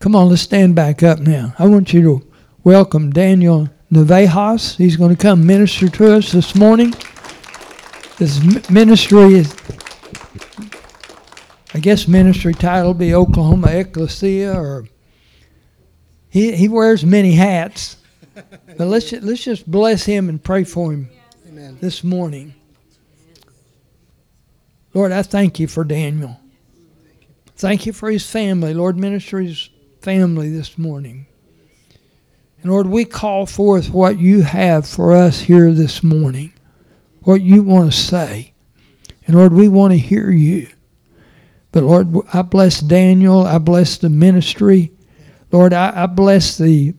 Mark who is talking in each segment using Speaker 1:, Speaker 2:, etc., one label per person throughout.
Speaker 1: Come on, let's stand back up now. I want you to welcome Daniel Navejas. He's going to come minister to us this morning. His ministry is, I guess, ministry title be Oklahoma Ecclesia, or he he wears many hats. But let's let's just bless him and pray for him Amen. this morning. Lord, I thank you for Daniel. Thank you for his family, Lord. Minister his family this morning. And Lord, we call forth what you have for us here this morning what you want to say. And Lord, we want to hear you. But Lord, I bless Daniel. I bless the ministry. Lord, I, I bless the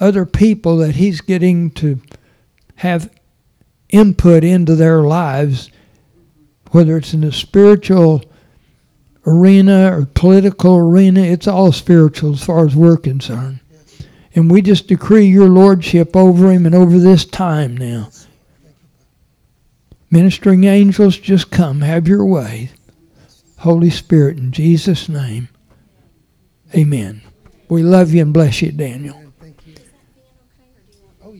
Speaker 1: other people that he's getting to have input into their lives, whether it's in the spiritual arena or political arena, it's all spiritual as far as we're concerned. And we just decree your lordship over him and over this time now. Ministering angels, just come. Have your way. Holy Spirit, in Jesus' name. Amen. We love you and bless you, Daniel.
Speaker 2: Oh.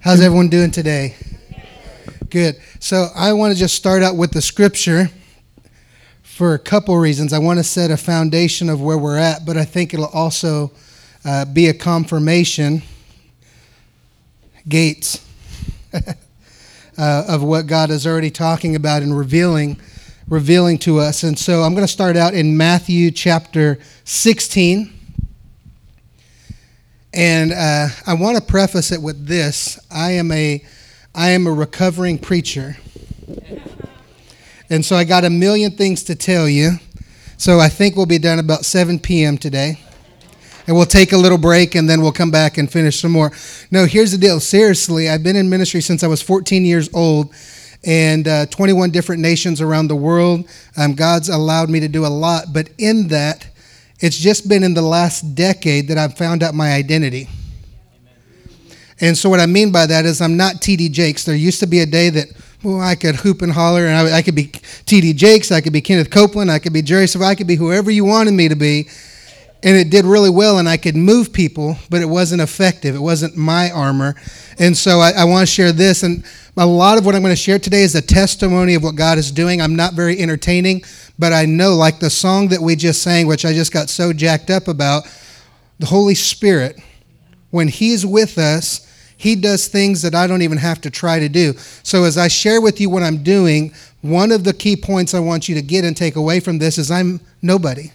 Speaker 2: How's everyone doing today? Good. So I want to just start out with the scripture for a couple reasons. I want to set a foundation of where we're at, but I think it'll also uh, be a confirmation gates uh, of what God is already talking about and revealing, revealing to us. And so I'm going to start out in Matthew chapter 16. And uh, I want to preface it with this: I am a, I am a recovering preacher, and so I got a million things to tell you. So I think we'll be done about 7 p.m. today and we'll take a little break and then we'll come back and finish some more. No, here's the deal. Seriously, I've been in ministry since I was 14 years old and uh, 21 different nations around the world. Um, God's allowed me to do a lot, but in that, it's just been in the last decade that I've found out my identity. And so, what I mean by that is, I'm not TD Jakes. There used to be a day that well, I could hoop and holler, and I, I could be TD Jakes, I could be Kenneth Copeland, I could be Jerry Savelle, I could be whoever you wanted me to be. And it did really well and i could move people but it wasn't effective. It wasn't my armor. And so i, I want to share this and a lot of what i'm going to share today is a testimony of what god is doing. I'm not very entertaining but i know like the song that we just sang which i just got so jacked up about the holy spirit when he's with us he does things that i don't even have to try to do so as i share with you what i'm doing one of the key points i want you to get and take away from this is i'm nobody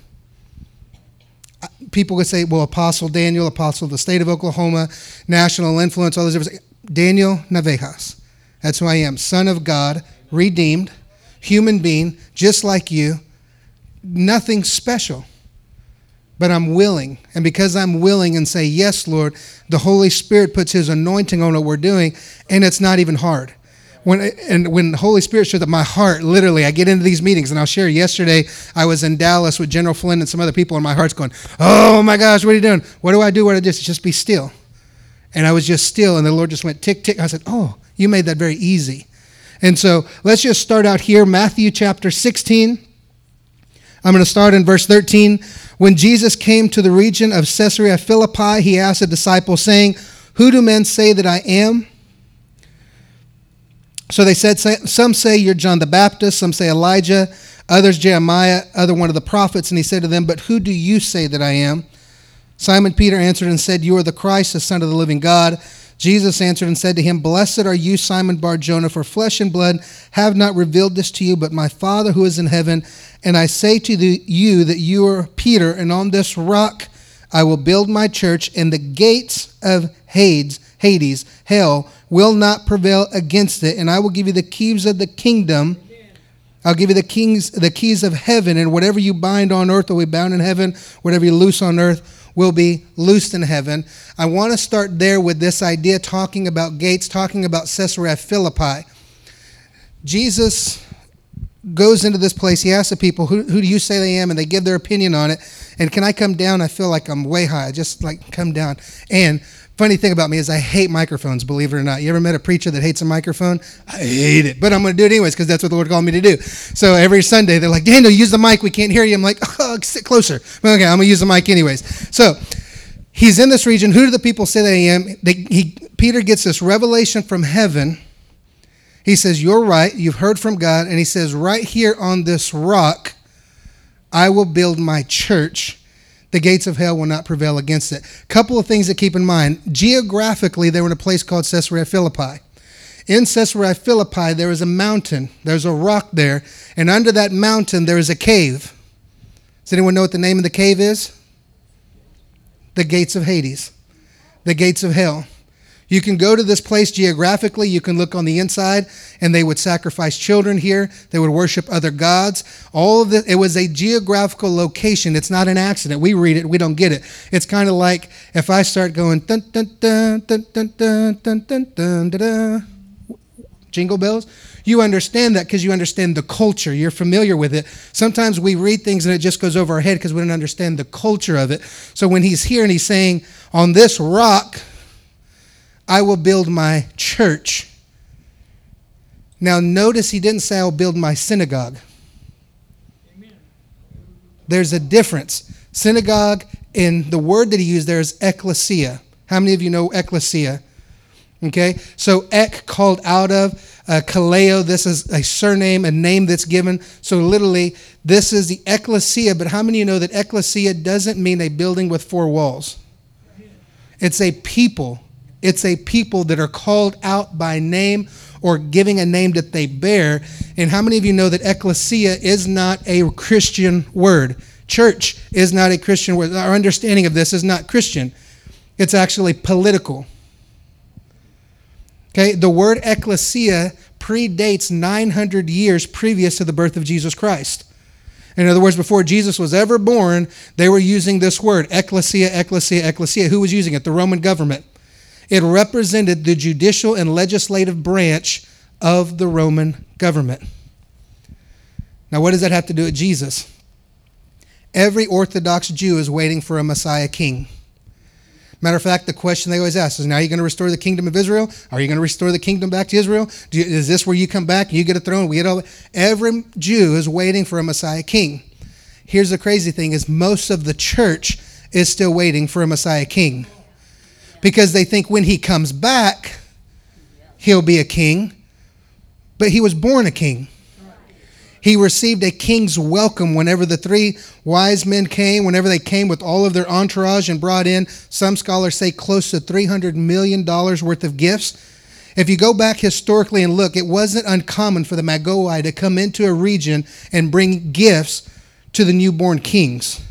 Speaker 2: people would say, well, Apostle Daniel, Apostle of the state of Oklahoma, national influence, all those different. Daniel Navejas. That's who I am. Son of God, redeemed, human being, just like you. Nothing special. But I'm willing. And because I'm willing and say, yes, Lord, the Holy Spirit puts his anointing on what we're doing, and it's not even hard when and when the Holy Spirit showed up, my heart literally, I get into these meetings and I'll share. Yesterday, I was in Dallas with General Flynn and some other people, and my heart's going, "Oh my gosh, what are you doing? What do I do? What do I do? Just be still." And I was just still, and the Lord just went tick tick. I said, "Oh, you made that very easy." And so let's just start out here, Matthew chapter 16. I'm going to start in verse 13. When Jesus came to the region of Caesarea Philippi, he asked the disciples, saying, Who do men say that I am? So they said, Some say you're John the Baptist, some say Elijah, others Jeremiah, other one of the prophets. And he said to them, But who do you say that I am? Simon Peter answered and said, You are the Christ, the Son of the living God. Jesus answered and said to him, Blessed are you, Simon Bar Jonah, for flesh and blood have not revealed this to you, but my Father who is in heaven. And I say to the, you that you are Peter, and on this rock I will build my church, and the gates of Hades, Hades, hell, will not prevail against it. And I will give you the keys of the kingdom. I'll give you the kings, the keys of heaven, and whatever you bind on earth will be bound in heaven. Whatever you loose on earth will be loosed in heaven. I want to start there with this idea, talking about gates, talking about Caesarea Philippi. Jesus goes into this place. He asks the people, who, who do you say they am? And they give their opinion on it. And can I come down? I feel like I'm way high. I just like come down. And funny thing about me is I hate microphones, believe it or not. You ever met a preacher that hates a microphone? I hate it, but I'm going to do it anyways because that's what the Lord called me to do. So every Sunday they're like, Daniel, use the mic. We can't hear you. I'm like, oh, sit closer. Okay, I'm going to use the mic anyways. So he's in this region. Who do the people say that I am? They, he, Peter gets this revelation from heaven. He says, You're right. You've heard from God. And he says, Right here on this rock, I will build my church the gates of hell will not prevail against it. Couple of things to keep in mind. Geographically, they were in a place called Caesarea Philippi. In Caesarea Philippi, there is a mountain. There's a rock there, and under that mountain there is a cave. Does anyone know what the name of the cave is? The gates of Hades, the gates of hell. You can go to this place geographically. You can look on the inside, and they would sacrifice children here. They would worship other gods. All of this, it was a geographical location. It's not an accident. We read it, we don't get it. It's kind of like if I start going dun dun dun dun dun dun dun dun dun dun, jingle bells. You understand that because you understand the culture. You're familiar with it. Sometimes we read things and it just goes over our head because we don't understand the culture of it. So when he's here and he's saying, On this rock, I will build my church. Now, notice he didn't say, I'll build my synagogue. Amen. There's a difference. Synagogue, in the word that he used there is ecclesia. How many of you know ecclesia? Okay, so ek called out of, uh, kaleo, this is a surname, a name that's given. So literally, this is the ecclesia, but how many of you know that ecclesia doesn't mean a building with four walls? It's a people it's a people that are called out by name or giving a name that they bear. And how many of you know that ecclesia is not a Christian word? Church is not a Christian word. Our understanding of this is not Christian, it's actually political. Okay, the word ecclesia predates 900 years previous to the birth of Jesus Christ. In other words, before Jesus was ever born, they were using this word, ecclesia, ecclesia, ecclesia. Who was using it? The Roman government. It represented the judicial and legislative branch of the Roman government. Now, what does that have to do with Jesus? Every Orthodox Jew is waiting for a Messiah king. Matter of fact, the question they always ask is now, are you going to restore the kingdom of Israel? Are you going to restore the kingdom back to Israel? You, is this where you come back and you get a throne? We get all. Every Jew is waiting for a Messiah king. Here's the crazy thing: is most of the church is still waiting for a Messiah king because they think when he comes back, he'll be a king. But he was born a king. He received a king's welcome whenever the three wise men came, whenever they came with all of their entourage and brought in, some scholars say, close to $300 million worth of gifts. If you go back historically and look, it wasn't uncommon for the Magoi to come into a region and bring gifts to the newborn kings.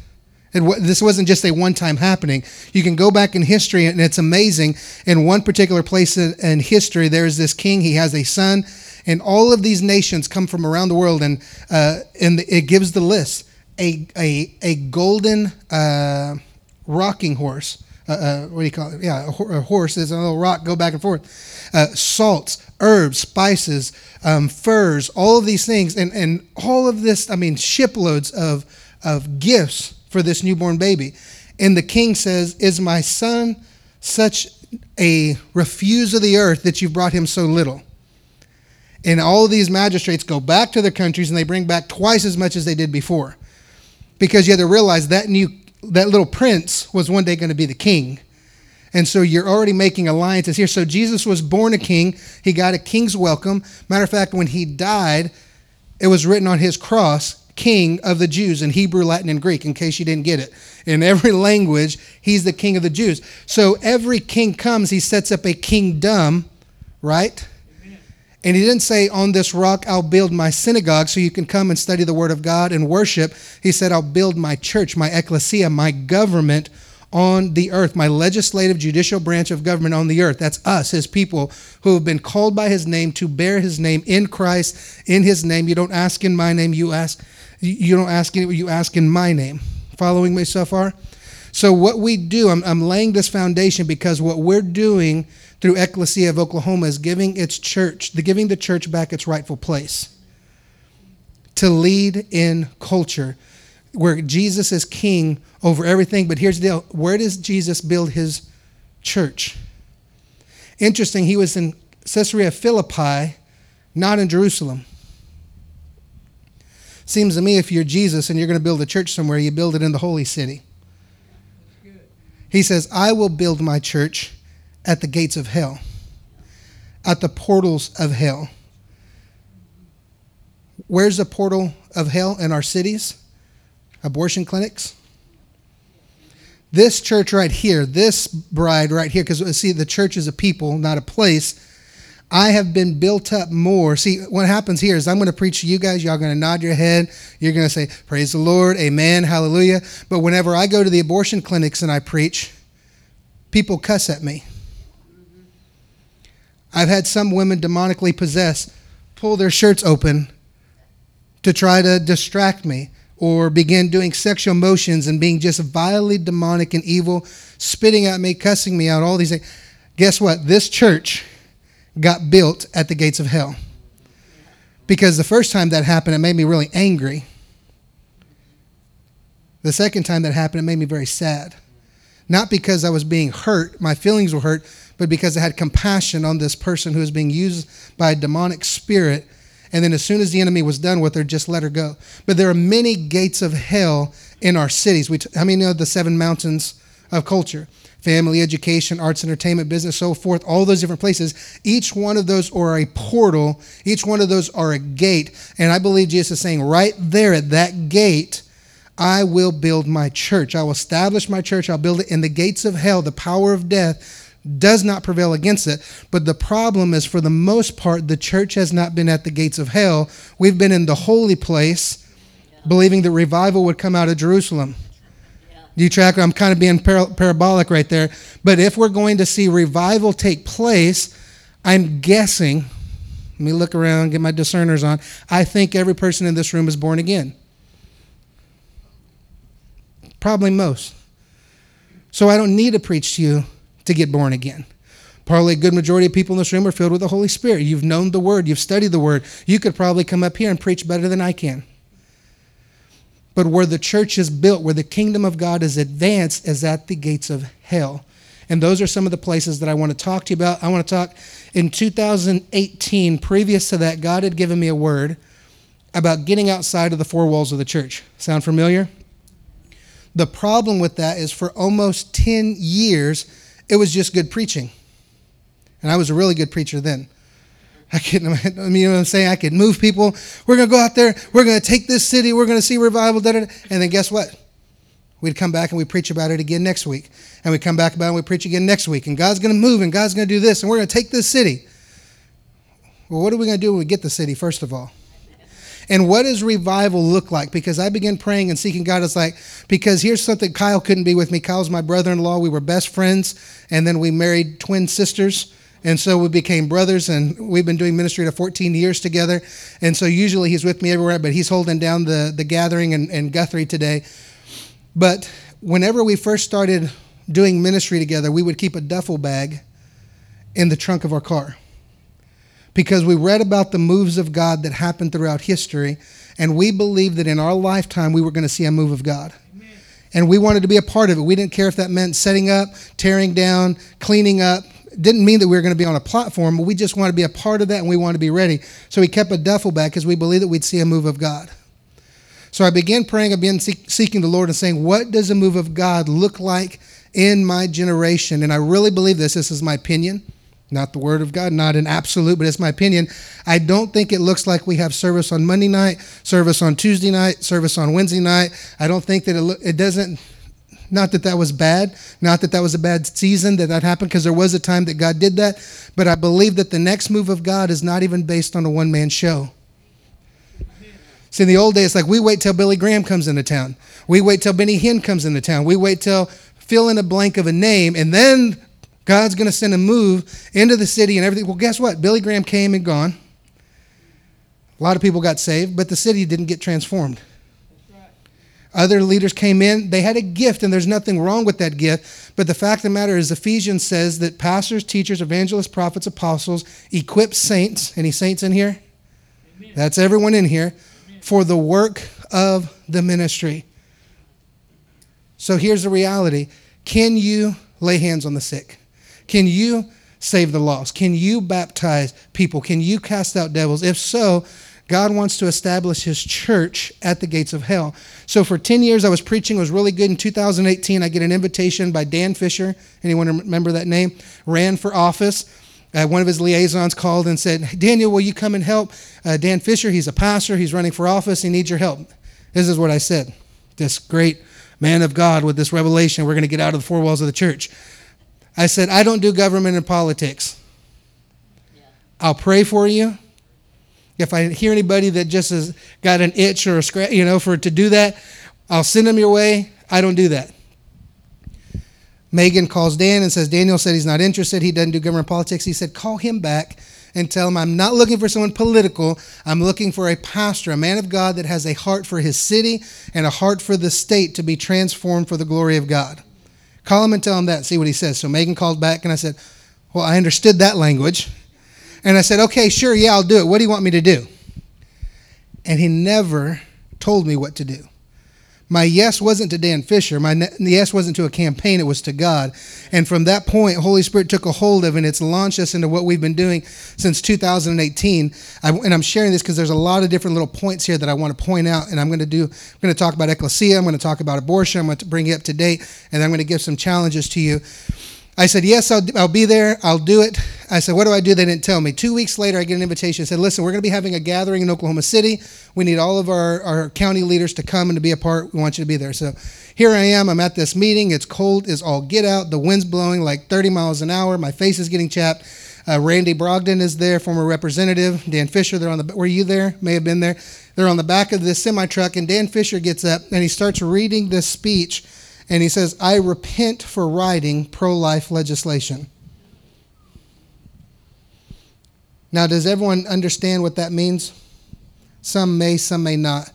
Speaker 2: This wasn't just a one time happening. You can go back in history, and it's amazing. In one particular place in, history, there's this king, he has a son, and all of these nations come from around the world, and, uh, and it gives the list a, a, a golden uh, rocking horse. Uh, uh what do you call it? Yeah, a, a, horse is a little rock, go back and forth. Uh, salts, herbs, spices, um, furs, all of these things, and, and all of this, I mean, shiploads of, of gifts for this newborn baby. And the king says, Is my son such a refuse of the earth that you've brought him so little? And all of these magistrates go back to their countries and they bring back twice as much as they did before. Because you had to realize that new that little prince was one day going to be the king. And so you're already making alliances here. So Jesus was born a king. He got a king's welcome. Matter of fact, when he died, it was written on his cross, king of the Jews in Hebrew, Latin, and Greek, in case you didn't get it. In every language, he's the king of the Jews. So every king comes, he sets up a kingdom, right? And he didn't say, On this rock I'll build my synagogue so you can come and study the word of God and worship. He said, I'll build my church, my ecclesia, my government on the earth, my legislative judicial branch of government on the earth. That's us, his people, who have been called by his name to bear his name in Christ, in his name. You don't ask in my name, you ask you don't ask any, you ask in my name. Following me so far? So what we do, I'm, I'm laying this foundation because what we're doing through Ecclesia of Oklahoma is giving its church, the giving the church back its rightful place. To lead in culture where Jesus is king over everything. But here's the deal where does Jesus build his church. Interesting, he was in Caesarea Philippi, not in Jerusalem. Seems to me if you're Jesus and you're going to build a church somewhere, you build it in the holy city. He says, I will build my church at the gates of hell, at the portals of hell. Where's the portal of hell in our cities? Abortion clinics. This church right here, this bride right here, because uh, see, the church is a people, not a place. I have been built up more. See, what happens here is I'm going to preach to you guys. Y'all going to nod your head. You're going to say, Praise the Lord, Amen, Hallelujah. But whenever I go to the abortion clinics and I preach, people cuss at me. I've had some women demonically possessed pull their shirts open to try to distract me or begin doing sexual motions and being just vilely demonic and evil, spitting at me, cussing me out, all these things. Guess what? This church got built at the gates of hell. Because the first time that happened, it made me really angry. The second time that happened, it made me very sad. Not because I was being hurt, my feelings were hurt, but because I had compassion on this person who was being used by a demonic spirit. And then as soon as the enemy was done with her, just let her go. But there are many gates of hell in our cities. We t- how many know the seven mountains of culture? Family, education, arts, entertainment, business, so forth, all those different places. Each one of those are a portal, each one of those are a gate. And I believe Jesus is saying right there at that gate, I will build my church. I will establish my church. I'll build it in the gates of hell. The power of death does not prevail against it. But the problem is, for the most part, the church has not been at the gates of hell. We've been in the holy place, believing that revival would come out of Jerusalem. Do you track? I'm kind of being par- parabolic right there. But if we're going to see revival take place, I'm guessing, let me look around, get my discerners on. I think every person in this room is born again. Probably most. So I don't need to preach to you to get born again. Probably a good majority of people in this room are filled with the Holy Spirit. You've known the Word, you've studied the Word. You could probably come up here and preach better than I can. But where the church is built, where the kingdom of God is advanced, is at the gates of hell. And those are some of the places that I want to talk to you about. I want to talk in 2018, previous to that, God had given me a word about getting outside of the four walls of the church. Sound familiar? The problem with that is for almost 10 years, it was just good preaching. And I was a really good preacher then. I could, I mean, you know what I'm saying? I could move people. We're going to go out there. We're going to take this city. We're going to see revival. Da, da, da. And then guess what? We'd come back and we preach about it again next week. And we come back about it and we preach again next week. And God's going to move and God's going to do this. And we're going to take this city. Well, what are we going to do when we get the city, first of all? And what does revival look like? Because I began praying and seeking God. It's like, because here's something Kyle couldn't be with me. Kyle's my brother in law. We were best friends. And then we married twin sisters. And so we became brothers, and we've been doing ministry to 14 years together. And so usually he's with me everywhere, but he's holding down the, the gathering in, in Guthrie today. But whenever we first started doing ministry together, we would keep a duffel bag in the trunk of our car because we read about the moves of God that happened throughout history, and we believed that in our lifetime we were going to see a move of God. And we wanted to be a part of it. We didn't care if that meant setting up, tearing down, cleaning up, didn't mean that we were going to be on a platform, but we just wanted to be a part of that and we wanted to be ready. So we kept a duffel bag because we believed that we'd see a move of God. So I began praying, I began seeking the Lord and saying, What does a move of God look like in my generation? And I really believe this. This is my opinion, not the word of God, not an absolute, but it's my opinion. I don't think it looks like we have service on Monday night, service on Tuesday night, service on Wednesday night. I don't think that it, lo- it doesn't not that that was bad, not that that was a bad season that that happened, because there was a time that God did that. But I believe that the next move of God is not even based on a one man show. See, in the old days, like we wait till Billy Graham comes into town. We wait till Benny Hinn comes into town. We wait till fill in a blank of a name, and then God's going to send a move into the city and everything. Well, guess what? Billy Graham came and gone. A lot of people got saved, but the city didn't get transformed. Other leaders came in, they had a gift, and there's nothing wrong with that gift. But the fact of the matter is, Ephesians says that pastors, teachers, evangelists, prophets, apostles equip saints. Any saints in here? Amen. That's everyone in here Amen. for the work of the ministry. So here's the reality Can you lay hands on the sick? Can you save the lost? Can you baptize people? Can you cast out devils? If so, God wants to establish his church at the gates of hell. So for 10 years I was preaching, it was really good. In 2018, I get an invitation by Dan Fisher. Anyone remember that name? Ran for office. Uh, one of his liaisons called and said, Daniel, will you come and help? Uh, Dan Fisher, he's a pastor, he's running for office, he needs your help. This is what I said. This great man of God with this revelation, we're going to get out of the four walls of the church. I said, I don't do government and politics. I'll pray for you. If I hear anybody that just has got an itch or a scratch, you know, for to do that, I'll send them your way. I don't do that. Megan calls Dan and says, Daniel said he's not interested. He doesn't do government politics. He said, call him back and tell him I'm not looking for someone political. I'm looking for a pastor, a man of God that has a heart for his city and a heart for the state to be transformed for the glory of God. Call him and tell him that. See what he says. So Megan called back and I said, Well, I understood that language. And I said, okay, sure, yeah, I'll do it. What do you want me to do? And he never told me what to do. My yes wasn't to Dan Fisher. My yes wasn't to a campaign. It was to God. And from that point, Holy Spirit took a hold of, and it's launched us into what we've been doing since 2018. I, and I'm sharing this because there's a lot of different little points here that I want to point out. And I'm going to do. I'm going to talk about ecclesia. I'm going to talk about abortion. I'm going to bring you up to date, and I'm going to give some challenges to you. I said, Yes, I'll, I'll be there. I'll do it. I said, What do I do? They didn't tell me. Two weeks later, I get an invitation. I said, Listen, we're going to be having a gathering in Oklahoma City. We need all of our, our county leaders to come and to be a part. We want you to be there. So here I am. I'm at this meeting. It's cold as all get out. The wind's blowing like 30 miles an hour. My face is getting chapped. Uh, Randy Brogdon is there, former representative. Dan Fisher, they're on the. Were you there? May have been there. They're on the back of this semi truck, and Dan Fisher gets up and he starts reading this speech and he says, I repent for writing pro life legislation. Now, does everyone understand what that means? Some may, some may not.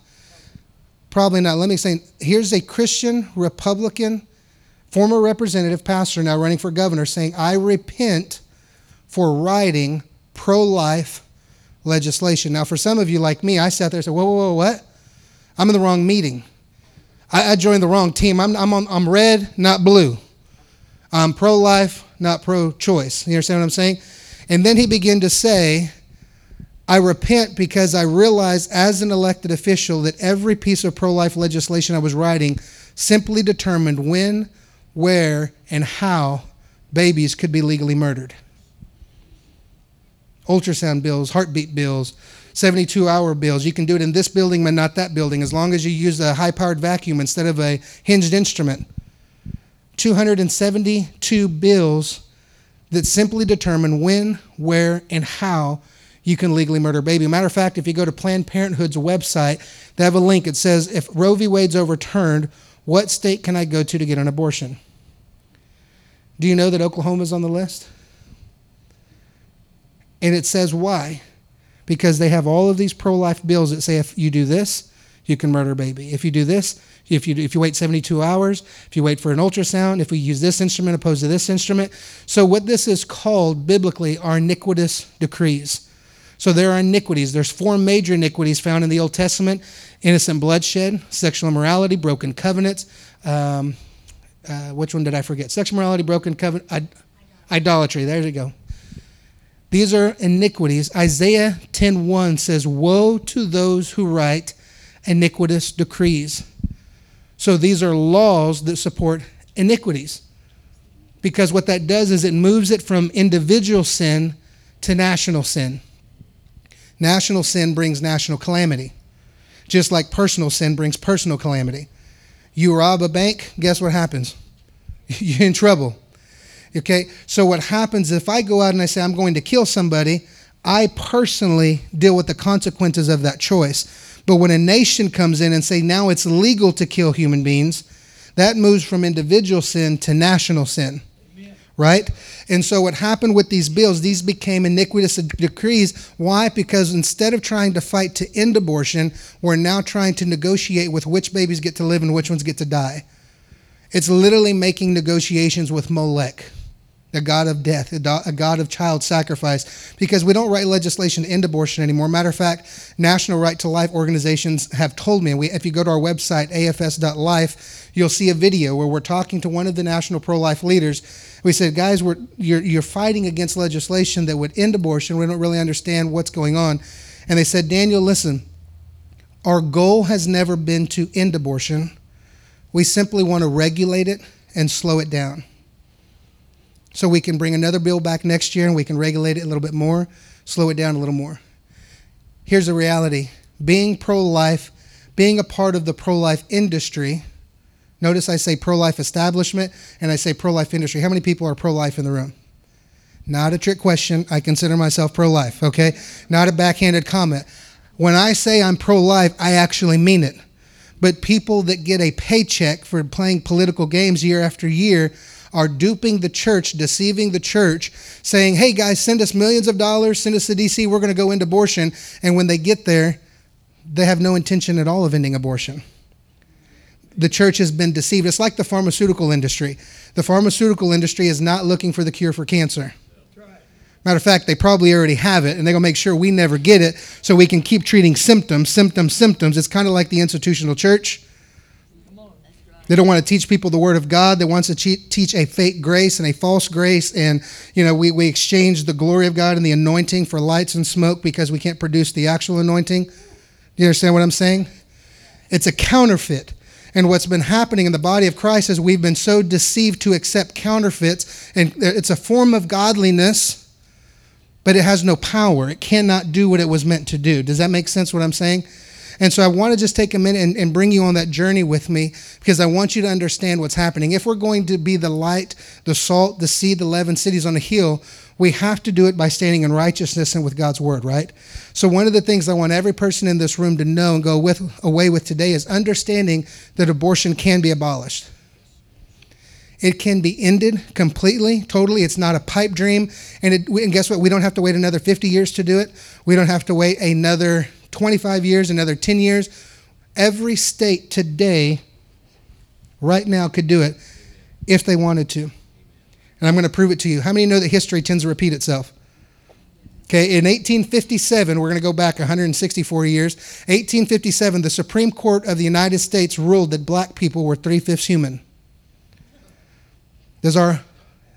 Speaker 2: Probably not. Let me say here's a Christian Republican former representative pastor now running for governor saying, I repent for writing pro life legislation. Now, for some of you like me, I sat there and said, Whoa, whoa, whoa, what? I'm in the wrong meeting. I, I joined the wrong team. I'm, I'm, on, I'm red, not blue. I'm pro life, not pro choice. You understand what I'm saying? And then he began to say, I repent because I realized as an elected official that every piece of pro life legislation I was writing simply determined when, where, and how babies could be legally murdered. Ultrasound bills, heartbeat bills, 72 hour bills. You can do it in this building, but not that building, as long as you use a high powered vacuum instead of a hinged instrument. 272 bills that simply determine when, where, and how you can legally murder a baby. Matter of fact, if you go to Planned Parenthood's website, they have a link. It says, if Roe v. Wade's overturned, what state can I go to to get an abortion? Do you know that Oklahoma's on the list? And it says why because they have all of these pro life bills that say if you do this, you can murder a baby. If you do this, if you, if you wait 72 hours, if you wait for an ultrasound, if we use this instrument opposed to this instrument. So, what this is called biblically are iniquitous decrees. So, there are iniquities. There's four major iniquities found in the Old Testament innocent bloodshed, sexual immorality, broken covenants. Um, uh, which one did I forget? Sexual morality, broken covenant, idolatry. There you go. These are iniquities. Isaiah 10:1 says, "Woe to those who write iniquitous decrees." So these are laws that support iniquities. Because what that does is it moves it from individual sin to national sin. National sin brings national calamity, just like personal sin brings personal calamity. You rob a bank, guess what happens? You're in trouble. Okay? So what happens if I go out and I say I'm going to kill somebody, I personally deal with the consequences of that choice. But when a nation comes in and say now it's legal to kill human beings, that moves from individual sin to national sin. Right? And so what happened with these bills, these became iniquitous decrees. Why? Because instead of trying to fight to end abortion, we're now trying to negotiate with which babies get to live and which ones get to die. It's literally making negotiations with Molech a God of death, a God of child sacrifice, because we don't write legislation to end abortion anymore. Matter of fact, national right to life organizations have told me, we, if you go to our website, afs.life, you'll see a video where we're talking to one of the national pro life leaders. We said, guys, we're, you're, you're fighting against legislation that would end abortion. We don't really understand what's going on. And they said, Daniel, listen, our goal has never been to end abortion. We simply want to regulate it and slow it down so we can bring another bill back next year and we can regulate it a little bit more, slow it down a little more. Here's the reality being pro life, being a part of the pro life industry, notice I say pro life establishment and I say pro life industry. How many people are pro life in the room? Not a trick question. I consider myself pro life, okay? Not a backhanded comment. When I say I'm pro life, I actually mean it. But people that get a paycheck for playing political games year after year are duping the church, deceiving the church, saying, hey guys, send us millions of dollars, send us to DC, we're going to go into abortion. And when they get there, they have no intention at all of ending abortion. The church has been deceived. It's like the pharmaceutical industry. The pharmaceutical industry is not looking for the cure for cancer. Matter of fact, they probably already have it, and they're going to make sure we never get it so we can keep treating symptoms, symptoms, symptoms. It's kind of like the institutional church. They don't want to teach people the word of God. They want to teach a fake grace and a false grace. And, you know, we, we exchange the glory of God and the anointing for lights and smoke because we can't produce the actual anointing. Do you understand what I'm saying? It's a counterfeit. And what's been happening in the body of Christ is we've been so deceived to accept counterfeits. And it's a form of godliness, but it has no power. It cannot do what it was meant to do. Does that make sense what I'm saying? And so I want to just take a minute and, and, bring you on that journey with me because I want you to understand what's happening. If we're going to be the light, the salt, the seed, the leaven cities on a hill, we have to do it by standing in righteousness and with God's word, right? So one of the things I want every person in this room to know and go with, away with today is understanding that abortion can be abolished. It can be ended completely, totally. It's not a pipe dream. And, it, and guess what? We don't have to wait another 50 years to do it. We don't have to wait another 25 years, another 10 years. Every state today, right now, could do it if they wanted to. And I'm going to prove it to you. How many know that history tends to repeat itself? Okay, in 1857, we're going to go back 164 years. 1857, the Supreme Court of the United States ruled that black people were three fifths human. There's our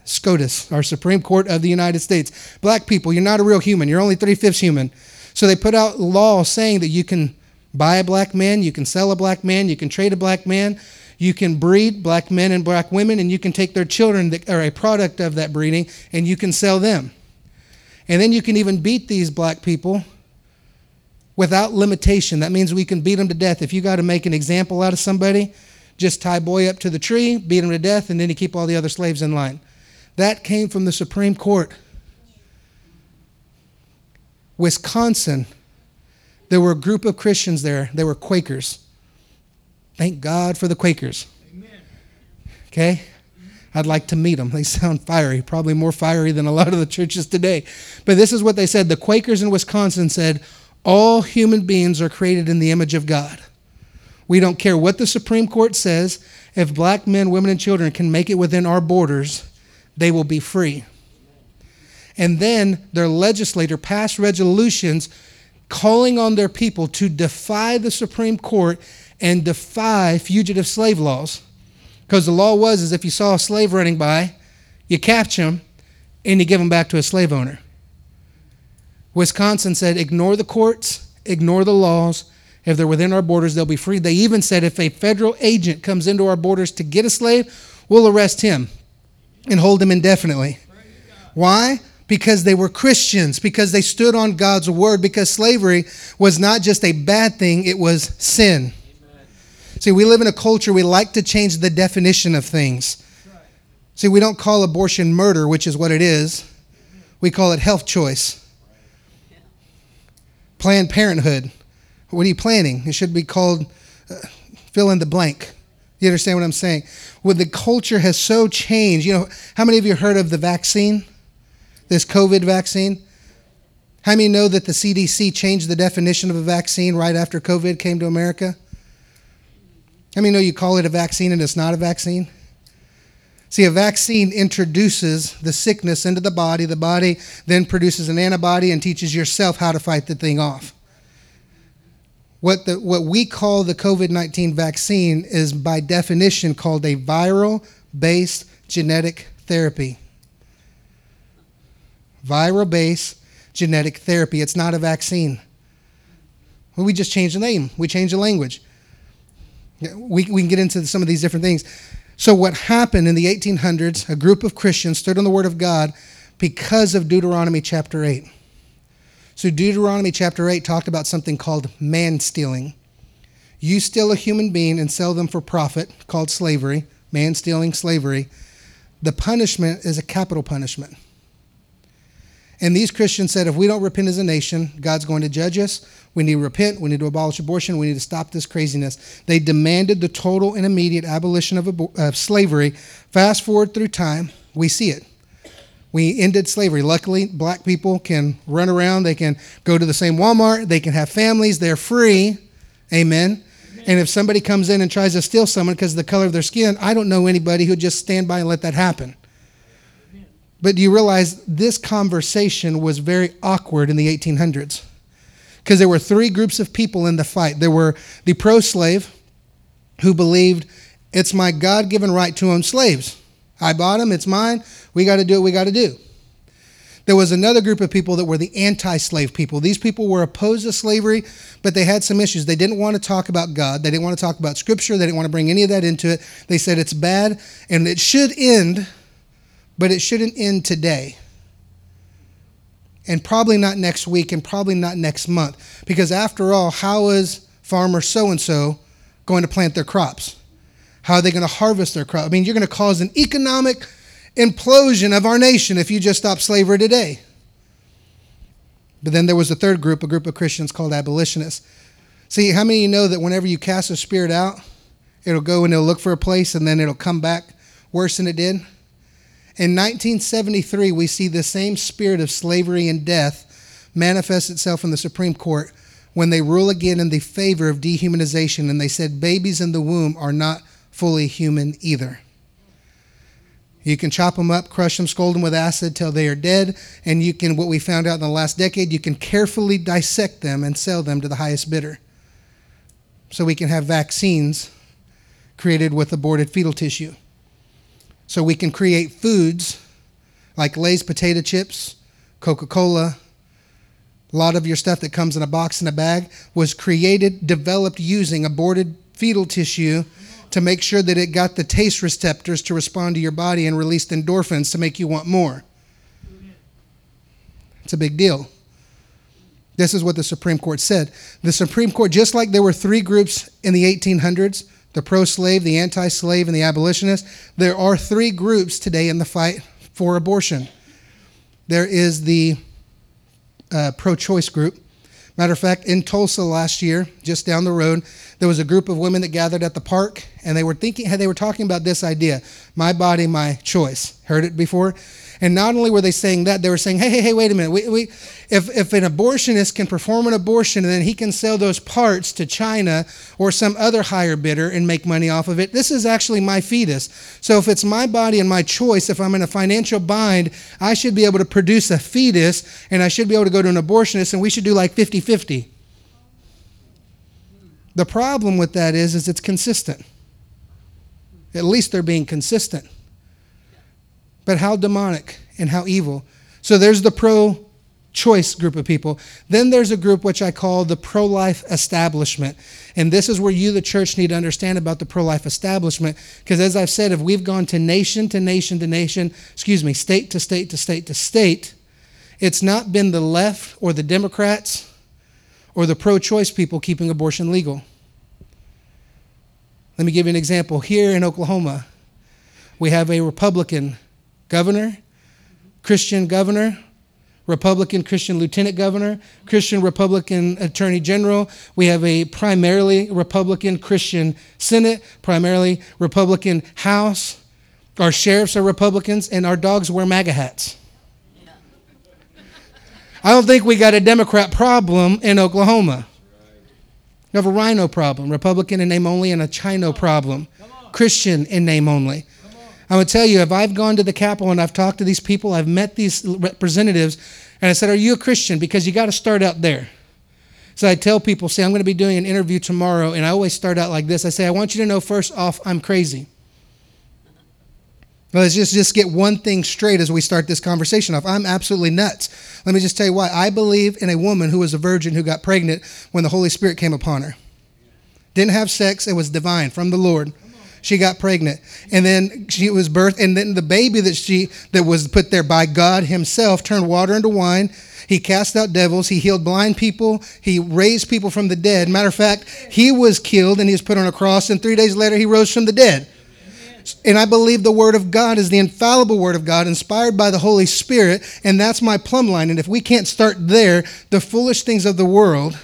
Speaker 2: SCOTUS, our Supreme Court of the United States. Black people, you're not a real human. You're only three fifths human. So they put out law saying that you can buy a black man, you can sell a black man, you can trade a black man, you can breed black men and black women, and you can take their children that are a product of that breeding and you can sell them. And then you can even beat these black people without limitation. That means we can beat them to death. If you got to make an example out of somebody, just tie boy up to the tree, beat him to death, and then you keep all the other slaves in line. That came from the Supreme Court. Wisconsin, there were a group of Christians there. They were Quakers. Thank God for the Quakers. Okay? I'd like to meet them. They sound fiery, probably more fiery than a lot of the churches today. But this is what they said. The Quakers in Wisconsin said, All human beings are created in the image of God. We don't care what the Supreme Court says. If black men, women, and children can make it within our borders, they will be free. And then their legislator passed resolutions calling on their people to defy the Supreme Court and defy fugitive slave laws. Because the law was is if you saw a slave running by, you catch him and you give him back to a slave owner. Wisconsin said, ignore the courts, ignore the laws. If they're within our borders, they'll be free. They even said if a federal agent comes into our borders to get a slave, we'll arrest him and hold him indefinitely. Why? Because they were Christians, because they stood on God's word, because slavery was not just a bad thing, it was sin. Amen. See, we live in a culture we like to change the definition of things. Right. See, we don't call abortion murder, which is what it is, we call it health choice. Planned Parenthood. What are you planning? It should be called uh, fill in the blank. You understand what I'm saying? Well, the culture has so changed. You know, how many of you heard of the vaccine? This COVID vaccine? How many know that the CDC changed the definition of a vaccine right after COVID came to America? How many know you call it a vaccine and it's not a vaccine? See, a vaccine introduces the sickness into the body. The body then produces an antibody and teaches yourself how to fight the thing off. What, the, what we call the COVID 19 vaccine is, by definition, called a viral based genetic therapy. Viral based genetic therapy. It's not a vaccine. Well, we just change the name, we change the language. We, we can get into some of these different things. So, what happened in the 1800s, a group of Christians stood on the Word of God because of Deuteronomy chapter 8. So, Deuteronomy chapter 8 talked about something called man stealing. You steal a human being and sell them for profit, called slavery, man stealing, slavery. The punishment is a capital punishment. And these Christians said, if we don't repent as a nation, God's going to judge us. We need to repent. We need to abolish abortion. We need to stop this craziness. They demanded the total and immediate abolition of, of slavery. Fast forward through time, we see it. We ended slavery. Luckily, black people can run around. They can go to the same Walmart. They can have families. They're free. Amen. Amen. And if somebody comes in and tries to steal someone because of the color of their skin, I don't know anybody who'd just stand by and let that happen. But do you realize this conversation was very awkward in the 1800s? Because there were three groups of people in the fight. There were the pro slave who believed it's my God given right to own slaves. I bought them, it's mine. We got to do what we got to do. There was another group of people that were the anti slave people. These people were opposed to slavery, but they had some issues. They didn't want to talk about God. They didn't want to talk about Scripture. They didn't want to bring any of that into it. They said it's bad and it should end but it shouldn't end today. And probably not next week and probably not next month. Because after all, how is farmer so and so going to plant their crops? How are they going to harvest their crop? I mean, you're going to cause an economic implosion of our nation if you just stop slavery today. But then there was a third group, a group of Christians called abolitionists. See, how many of you know that whenever you cast a spirit out, it'll go and it'll look for a place and then it'll come back worse than it did? In 1973, we see the same spirit of slavery and death manifest itself in the Supreme Court when they rule again in the favor of dehumanization and they said babies in the womb are not fully human either. You can chop them up, crush them, scold them with acid till they are dead, and you can, what we found out in the last decade, you can carefully dissect them and sell them to the highest bidder. So we can have vaccines created with aborted fetal tissue. So we can create foods like Lay's potato chips, Coca Cola. A lot of your stuff that comes in a box and a bag was created, developed using aborted fetal tissue to make sure that it got the taste receptors to respond to your body and released endorphins to make you want more. It's a big deal. This is what the Supreme Court said. The Supreme Court, just like there were three groups in the 1800s the pro slave, the anti slave, and the abolitionist. There are three groups today in the fight for abortion. There is the uh, pro choice group. Matter of fact, in Tulsa last year, just down the road, there was a group of women that gathered at the park, and they were thinking, they were talking about this idea: my body, my choice. Heard it before? And not only were they saying that, they were saying, hey, hey, hey, wait a minute. We, we, if, if an abortionist can perform an abortion and then he can sell those parts to China or some other higher bidder and make money off of it, this is actually my fetus. So if it's my body and my choice, if I'm in a financial bind, I should be able to produce a fetus and I should be able to go to an abortionist and we should do like 50 50. The problem with that is, is it's consistent. At least they're being consistent but how demonic and how evil. So there's the pro choice group of people. Then there's a group which I call the pro life establishment. And this is where you, the church, need to understand about the pro life establishment. Because as I've said, if we've gone to nation to nation to nation, excuse me, state to state to state to state, it's not been the left or the Democrats or the pro choice people keeping abortion legal. Let me give you an example. Here in Oklahoma, we have a Republican governor, Christian governor, Republican Christian lieutenant governor, Christian Republican attorney general. We have a primarily Republican Christian Senate, primarily Republican House. Our sheriffs are Republicans, and our dogs wear MAGA hats. I don't think we got a Democrat problem in Oklahoma. We have a rhino problem, Republican in name only, and a Chino problem, Christian in name only. I would tell you, if I've gone to the Capitol and I've talked to these people, I've met these representatives, and I said, Are you a Christian? Because you got to start out there. So I tell people, say, I'm going to be doing an interview tomorrow, and I always start out like this. I say, I want you to know first off, I'm crazy. Let's just, just get one thing straight as we start this conversation off. I'm absolutely nuts. Let me just tell you why. I believe in a woman who was a virgin who got pregnant when the Holy Spirit came upon her. Didn't have sex, it was divine from the Lord. She got pregnant. And then she was birthed, and then the baby that she that was put there by God Himself turned water into wine. He cast out devils. He healed blind people. He raised people from the dead. Matter of fact, he was killed and he was put on a cross, and three days later he rose from the dead. And I believe the Word of God is the infallible Word of God, inspired by the Holy Spirit, and that's my plumb line. And if we can't start there, the foolish things of the world,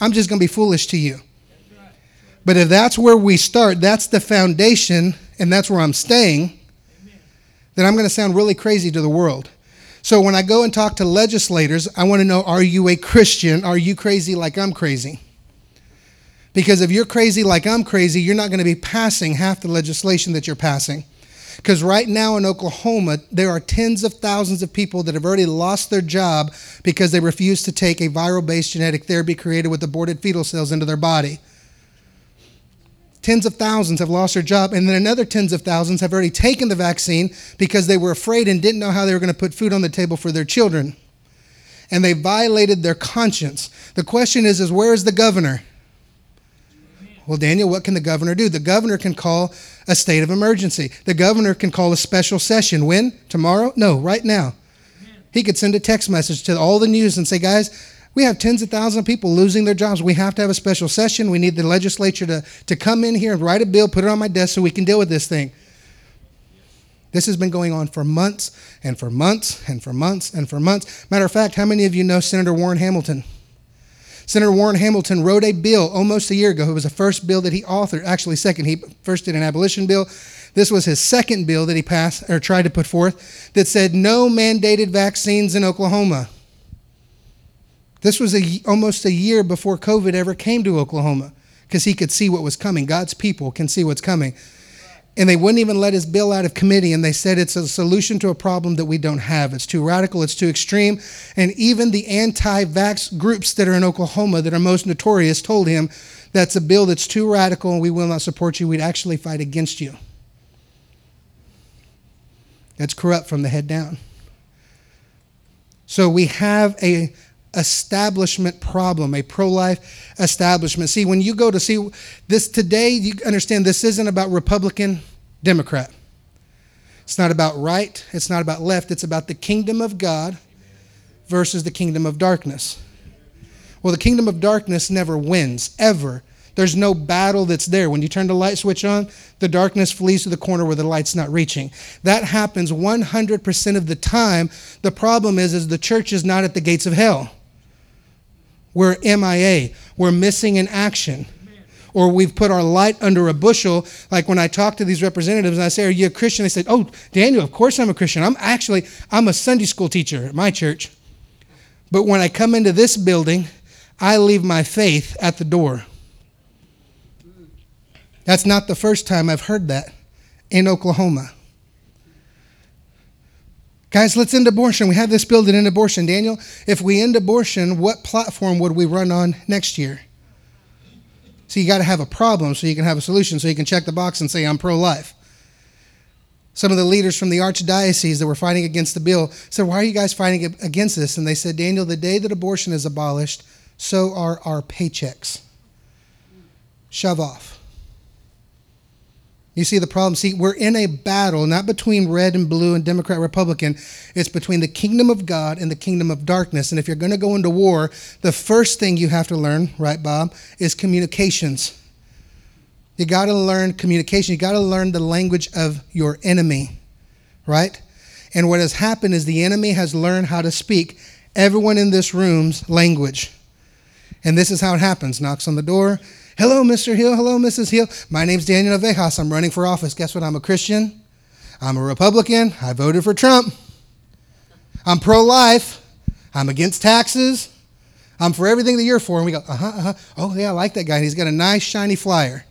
Speaker 2: I'm just going to be foolish to you. But if that's where we start, that's the foundation, and that's where I'm staying, then I'm going to sound really crazy to the world. So when I go and talk to legislators, I want to know are you a Christian? Are you crazy like I'm crazy? Because if you're crazy like I'm crazy, you're not going to be passing half the legislation that you're passing. Because right now in Oklahoma, there are tens of thousands of people that have already lost their job because they refuse to take a viral based genetic therapy created with aborted fetal cells into their body. Tens of thousands have lost their job, and then another tens of thousands have already taken the vaccine because they were afraid and didn't know how they were going to put food on the table for their children. And they violated their conscience. The question is, is where is the governor? Well, Daniel, what can the governor do? The governor can call a state of emergency. The governor can call a special session. When? Tomorrow? No, right now. He could send a text message to all the news and say, guys, we have tens of thousands of people losing their jobs. We have to have a special session. We need the legislature to, to come in here and write a bill, put it on my desk so we can deal with this thing. This has been going on for months and for months and for months and for months. Matter of fact, how many of you know Senator Warren Hamilton? Senator Warren Hamilton wrote a bill almost a year ago. It was the first bill that he authored, actually, second. He first did an abolition bill. This was his second bill that he passed or tried to put forth that said no mandated vaccines in Oklahoma. This was a, almost a year before COVID ever came to Oklahoma because he could see what was coming. God's people can see what's coming. And they wouldn't even let his bill out of committee and they said it's a solution to a problem that we don't have. It's too radical it's too extreme. And even the anti-vax groups that are in oklahoma that are most notorious told him that's a bill that's too radical and we will not support you. We'd actually fight against you. That's corrupt from the head down. So we have a establishment problem, a pro life establishment. See, when you go to see this today, you understand this isn't about Republican, Democrat. It's not about right, it's not about left, it's about the kingdom of God versus the kingdom of darkness. Well, the kingdom of darkness never wins, ever. There's no battle that's there. When you turn the light switch on, the darkness flees to the corner where the light's not reaching. That happens 100% of the time. The problem is, is the church is not at the gates of hell. We're MIA. We're missing in action. Or we've put our light under a bushel. Like when I talk to these representatives and I say, Are you a Christian? They said, Oh, Daniel, of course I'm a Christian. I'm actually, I'm a Sunday school teacher at my church. But when I come into this building, I leave my faith at the door. That's not the first time I've heard that in Oklahoma. Guys, let's end abortion. We have this bill to end abortion. Daniel, if we end abortion, what platform would we run on next year? So you got to have a problem so you can have a solution, so you can check the box and say, I'm pro life. Some of the leaders from the archdiocese that were fighting against the bill said, Why are you guys fighting against this? And they said, Daniel, the day that abortion is abolished, so are our paychecks. Shove off. You see the problem? See, we're in a battle, not between red and blue and Democrat, Republican. It's between the kingdom of God and the kingdom of darkness. And if you're going to go into war, the first thing you have to learn, right, Bob, is communications. You got to learn communication. You got to learn the language of your enemy, right? And what has happened is the enemy has learned how to speak everyone in this room's language. And this is how it happens knocks on the door Hello, Mr. Hill. Hello, Mrs. Hill. My name's Daniel Navejas. I'm running for office. Guess what? I'm a Christian. I'm a Republican. I voted for Trump. I'm pro life. I'm against taxes. I'm for everything that you're for. And we go, uh huh, uh huh. Oh, yeah, I like that guy. He's got a nice, shiny flyer.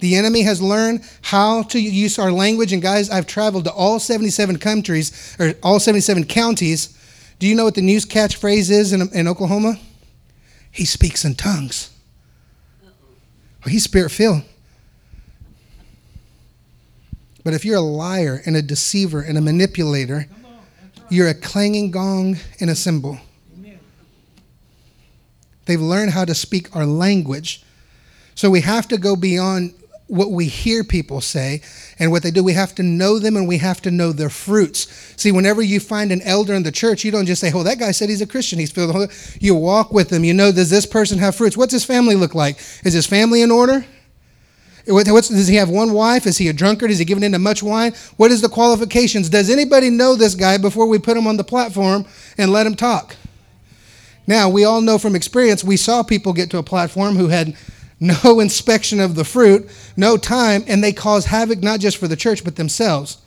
Speaker 2: The enemy has learned how to use our language. And guys, I've traveled to all 77 countries, or all 77 counties. Do you know what the news catchphrase is in, in Oklahoma? He speaks in tongues. He's spirit filled. But if you're a liar and a deceiver and a manipulator, you're a clanging gong and a cymbal. They've learned how to speak our language. So we have to go beyond what we hear people say and what they do. We have to know them and we have to know their fruits. See, whenever you find an elder in the church, you don't just say, "Oh, that guy said he's a Christian. He's filled." You walk with them. You know, does this person have fruits? What's his family look like? Is his family in order? What's, does he have one wife? Is he a drunkard? Is he giving into much wine? What is the qualifications? Does anybody know this guy before we put him on the platform and let him talk? Now, we all know from experience, we saw people get to a platform who had no inspection of the fruit, no time, and they cause havoc not just for the church, but themselves.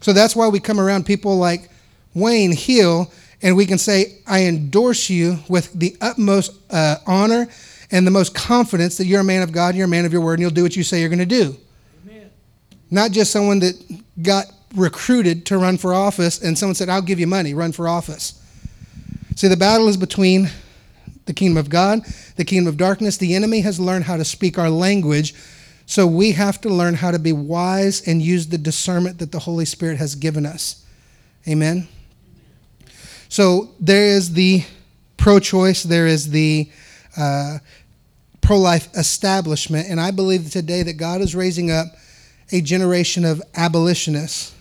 Speaker 2: So that's why we come around people like Wayne Hill, and we can say, I endorse you with the utmost uh, honor and the most confidence that you're a man of God, you're a man of your word, and you'll do what you say you're going to do. Amen. Not just someone that got recruited to run for office and someone said, I'll give you money, run for office. See, the battle is between the kingdom of God, the kingdom of darkness. The enemy has learned how to speak our language, so we have to learn how to be wise and use the discernment that the Holy Spirit has given us. Amen. So there is the pro choice, there is the uh, pro life establishment. And I believe today that God is raising up a generation of abolitionists,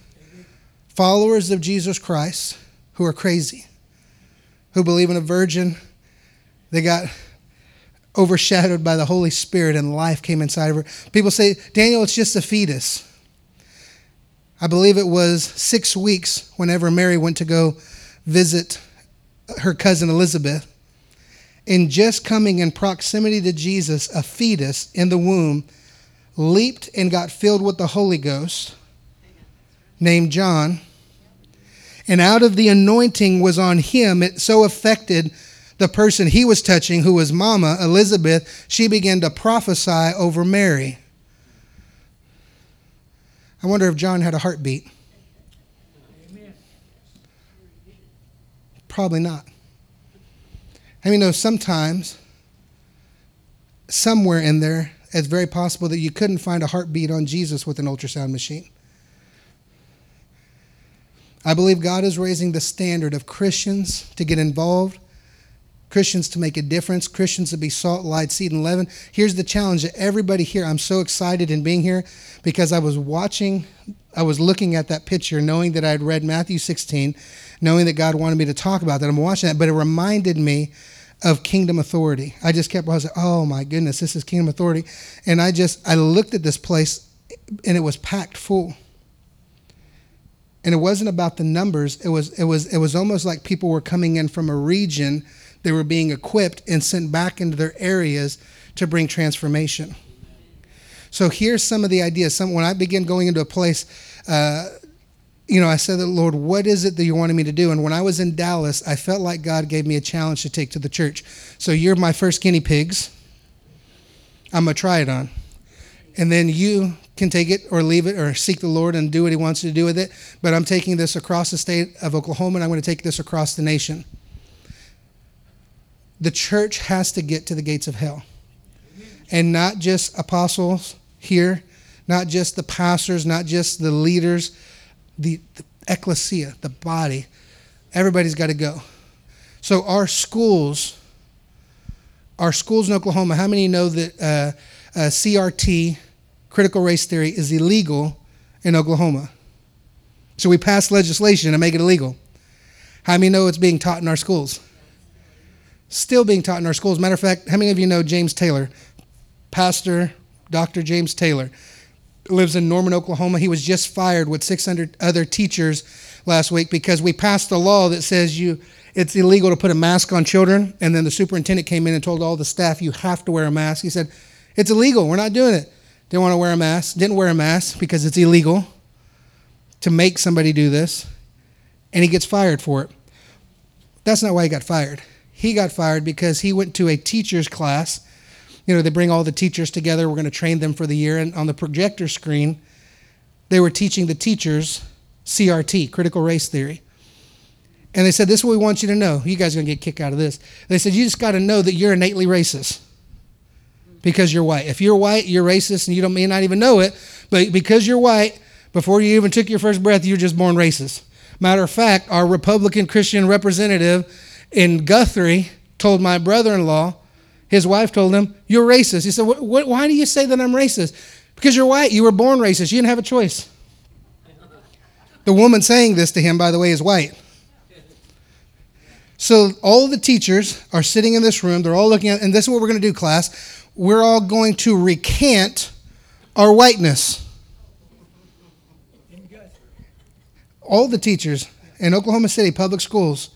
Speaker 2: followers of Jesus Christ, who are crazy, who believe in a virgin. They got overshadowed by the Holy Spirit and life came inside of her. People say, Daniel, it's just a fetus. I believe it was six weeks whenever Mary went to go visit her cousin Elizabeth in just coming in proximity to Jesus, a fetus in the womb leaped and got filled with the Holy Ghost, named John. And out of the anointing was on him, it so affected the person he was touching, who was Mama, Elizabeth, she began to prophesy over Mary. I wonder if John had a heartbeat. Probably not. I mean, know sometimes, somewhere in there, it's very possible that you couldn't find a heartbeat on Jesus with an ultrasound machine. I believe God is raising the standard of Christians to get involved, Christians to make a difference, Christians to be salt, light, seed, and leaven. Here's the challenge that everybody here, I'm so excited in being here because I was watching, I was looking at that picture, knowing that I had read Matthew 16 knowing that God wanted me to talk about that. I'm watching that, but it reminded me of kingdom authority. I just kept, I was like, oh my goodness, this is kingdom authority. And I just, I looked at this place and it was packed full. And it wasn't about the numbers. It was, it was, it was almost like people were coming in from a region. They were being equipped and sent back into their areas to bring transformation. So here's some of the ideas. Some, when I began going into a place, uh, you know, I said, Lord, what is it that you wanted me to do? And when I was in Dallas, I felt like God gave me a challenge to take to the church. So you're my first guinea pigs. I'm going to try it on. And then you can take it or leave it or seek the Lord and do what He wants you to do with it. But I'm taking this across the state of Oklahoma and I'm going to take this across the nation. The church has to get to the gates of hell. And not just apostles here, not just the pastors, not just the leaders the, the ecclesia, the body, everybody's got to go. So our schools, our schools in Oklahoma, how many know that uh, uh, CRT, critical race theory, is illegal in Oklahoma? So we passed legislation to make it illegal. How many know it's being taught in our schools? Still being taught in our schools. Matter of fact, how many of you know James Taylor? Pastor Dr. James Taylor lives in Norman, Oklahoma. He was just fired with 600 other teachers last week because we passed a law that says you it's illegal to put a mask on children. And then the superintendent came in and told all the staff you have to wear a mask. He said, "It's illegal. We're not doing it." Didn't want to wear a mask. Didn't wear a mask because it's illegal to make somebody do this, and he gets fired for it. That's not why he got fired. He got fired because he went to a teacher's class you know, they bring all the teachers together. We're going to train them for the year. And on the projector screen, they were teaching the teachers CRT, critical race theory. And they said, This is what we want you to know. You guys are going to get kicked out of this. They said, You just got to know that you're innately racist because you're white. If you're white, you're racist and you don't may not even know it, but because you're white, before you even took your first breath, you're just born racist. Matter of fact, our Republican Christian representative in Guthrie told my brother in law, his wife told him, You're racist. He said, Why do you say that I'm racist? Because you're white. You were born racist. You didn't have a choice. The woman saying this to him, by the way, is white. So all the teachers are sitting in this room. They're all looking at, and this is what we're going to do, class. We're all going to recant our whiteness. All the teachers in Oklahoma City public schools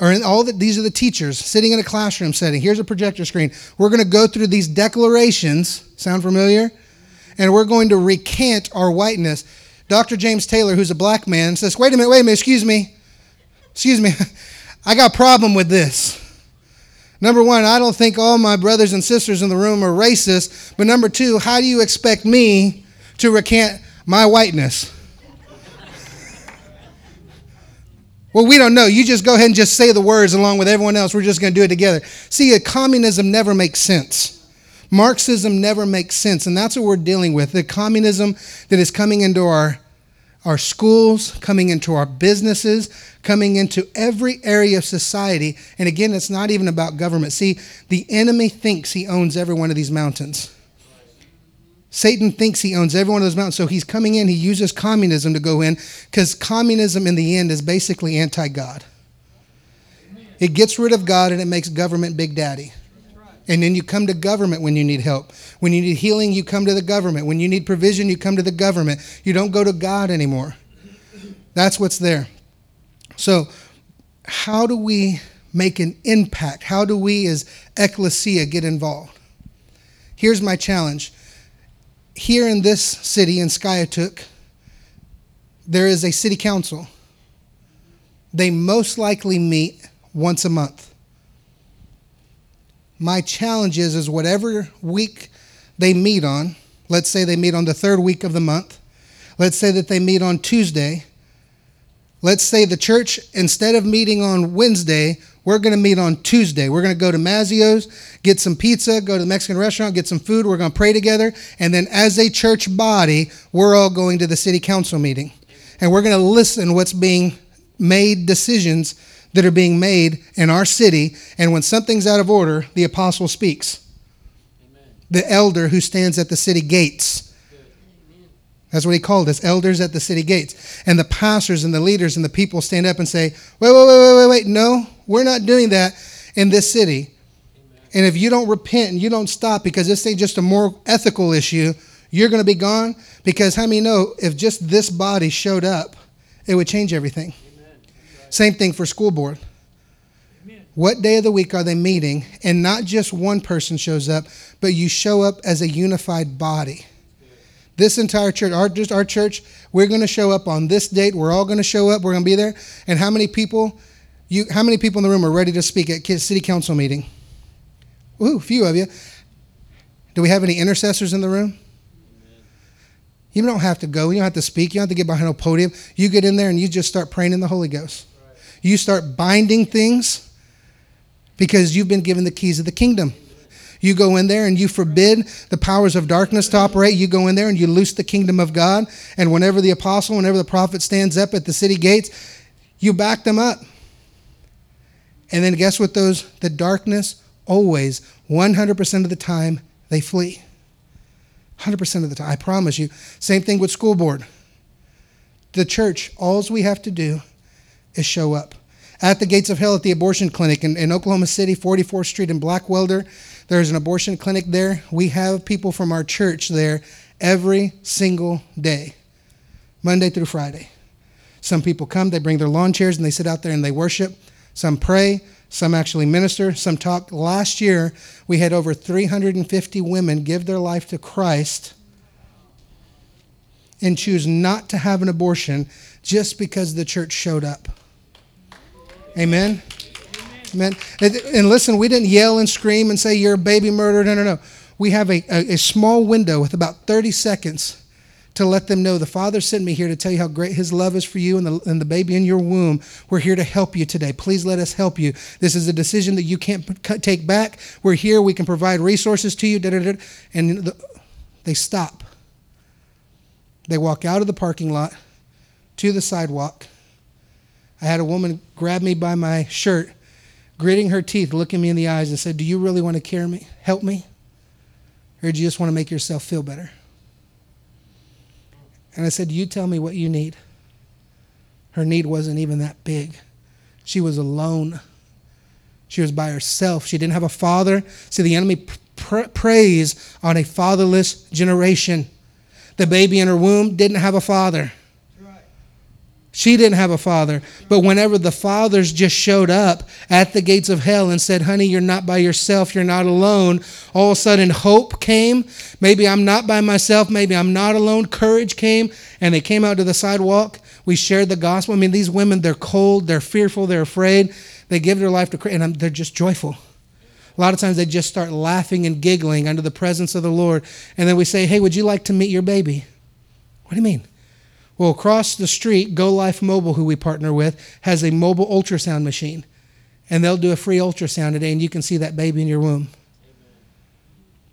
Speaker 2: in all the, these are the teachers sitting in a classroom setting. Here's a projector screen. We're going to go through these declarations. Sound familiar? And we're going to recant our whiteness. Dr. James Taylor, who's a black man, says, Wait a minute, wait a minute, excuse me. Excuse me. I got a problem with this. Number one, I don't think all my brothers and sisters in the room are racist. But number two, how do you expect me to recant my whiteness? Well, we don't know. You just go ahead and just say the words along with everyone else. We're just going to do it together. See, communism never makes sense. Marxism never makes sense, and that's what we're dealing with. The communism that is coming into our our schools, coming into our businesses, coming into every area of society. And again, it's not even about government. See, the enemy thinks he owns every one of these mountains. Satan thinks he owns every one of those mountains. So he's coming in, he uses communism to go in because communism in the end is basically anti God. It gets rid of God and it makes government Big Daddy. And then you come to government when you need help. When you need healing, you come to the government. When you need provision, you come to the government. You don't go to God anymore. That's what's there. So, how do we make an impact? How do we, as ecclesia, get involved? Here's my challenge. Here in this city, in Skiatook, there is a city council. They most likely meet once a month my challenge is, is whatever week they meet on, let's say they meet on the third week of the month, let's say that they meet on Tuesday, let's say the church, instead of meeting on Wednesday, we're going to meet on Tuesday. We're going to go to Mazzio's, get some pizza, go to the Mexican restaurant, get some food. We're going to pray together. And then, as a church body, we're all going to the city council meeting. And we're going to listen what's being made decisions that are being made in our city. And when something's out of order, the apostle speaks. Amen. The elder who stands at the city gates. That's what he called us, elders at the city gates. And the pastors and the leaders and the people stand up and say, wait, wait, wait, wait, wait, wait. No, we're not doing that in this city. Amen. And if you don't repent and you don't stop because this ain't just a moral ethical issue, you're going to be gone. Because how many know if just this body showed up, it would change everything? Same thing for school board. What day of the week are they meeting? And not just one person shows up, but you show up as a unified body. This entire church, our, our church, we're going to show up on this date. We're all going to show up. We're going to be there. And how many people? You, how many people in the room are ready to speak at city council meeting? Ooh, a few of you. Do we have any intercessors in the room? You don't have to go. You don't have to speak. You don't have to get behind a podium. You get in there and you just start praying in the Holy Ghost. You start binding things because you've been given the keys of the kingdom. You go in there and you forbid the powers of darkness to operate. You go in there and you loose the kingdom of God. And whenever the apostle, whenever the prophet stands up at the city gates, you back them up. And then guess what those the darkness always 100% of the time they flee. 100% of the time. I promise you. Same thing with school board. The church, all we have to do is show up. At the gates of hell at the abortion clinic in, in Oklahoma City, 44th Street in Blackwelder, there's an abortion clinic there. We have people from our church there every single day, Monday through Friday. Some people come, they bring their lawn chairs, and they sit out there and they worship. Some pray, some actually minister, some talk. Last year, we had over 350 women give their life to Christ and choose not to have an abortion just because the church showed up. Amen? Amen. and listen, we didn't yell and scream and say you're a baby murderer. No, no, no. We have a, a, a small window with about 30 seconds to let them know the Father sent me here to tell you how great His love is for you and the, and the baby in your womb. We're here to help you today. Please let us help you. This is a decision that you can't take back. We're here. We can provide resources to you. Da, da, da. And the, they stop. They walk out of the parking lot to the sidewalk. I had a woman grab me by my shirt, gritting her teeth, looking me in the eyes, and said, Do you really want to care me? Help me? Or do you just want to make yourself feel better? And I said, You tell me what you need. Her need wasn't even that big. She was alone. She was by herself. She didn't have a father. See, the enemy pr- preys on a fatherless generation. The baby in her womb didn't have a father. She didn't have a father. But whenever the fathers just showed up at the gates of hell and said, Honey, you're not by yourself, you're not alone, all of a sudden hope came. Maybe I'm not by myself, maybe I'm not alone. Courage came, and they came out to the sidewalk. We shared the gospel. I mean, these women, they're cold, they're fearful, they're afraid. They give their life to Christ, and they're just joyful. A lot of times they just start laughing and giggling under the presence of the Lord. And then we say, Hey, would you like to meet your baby? What do you mean? Well, across the street, Go Life Mobile, who we partner with, has a mobile ultrasound machine. And they'll do a free ultrasound today, and you can see that baby in your womb. Amen.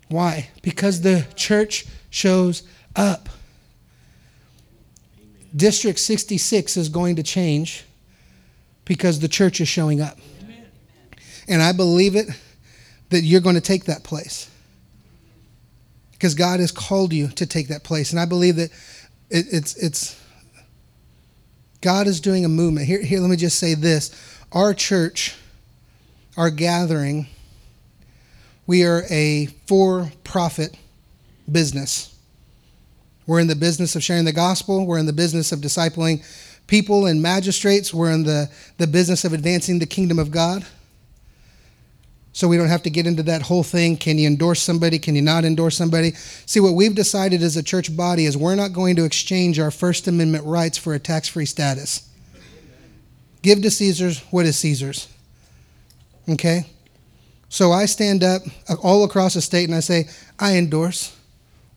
Speaker 2: Why? Because the church shows up. District 66 is going to change because the church is showing up. And I believe it that you're going to take that place. Because God has called you to take that place. And I believe that it, it's it's God is doing a movement. Here, here, let me just say this. Our church, our gathering, we are a for profit business. We're in the business of sharing the gospel. We're in the business of discipling people and magistrates. We're in the, the business of advancing the kingdom of God so we don't have to get into that whole thing. Can you endorse somebody? Can you not endorse somebody? See, what we've decided as a church body is we're not going to exchange our First Amendment rights for a tax free status. Give to Caesar's what is Caesar's. Okay? So I stand up all across the state and I say, I endorse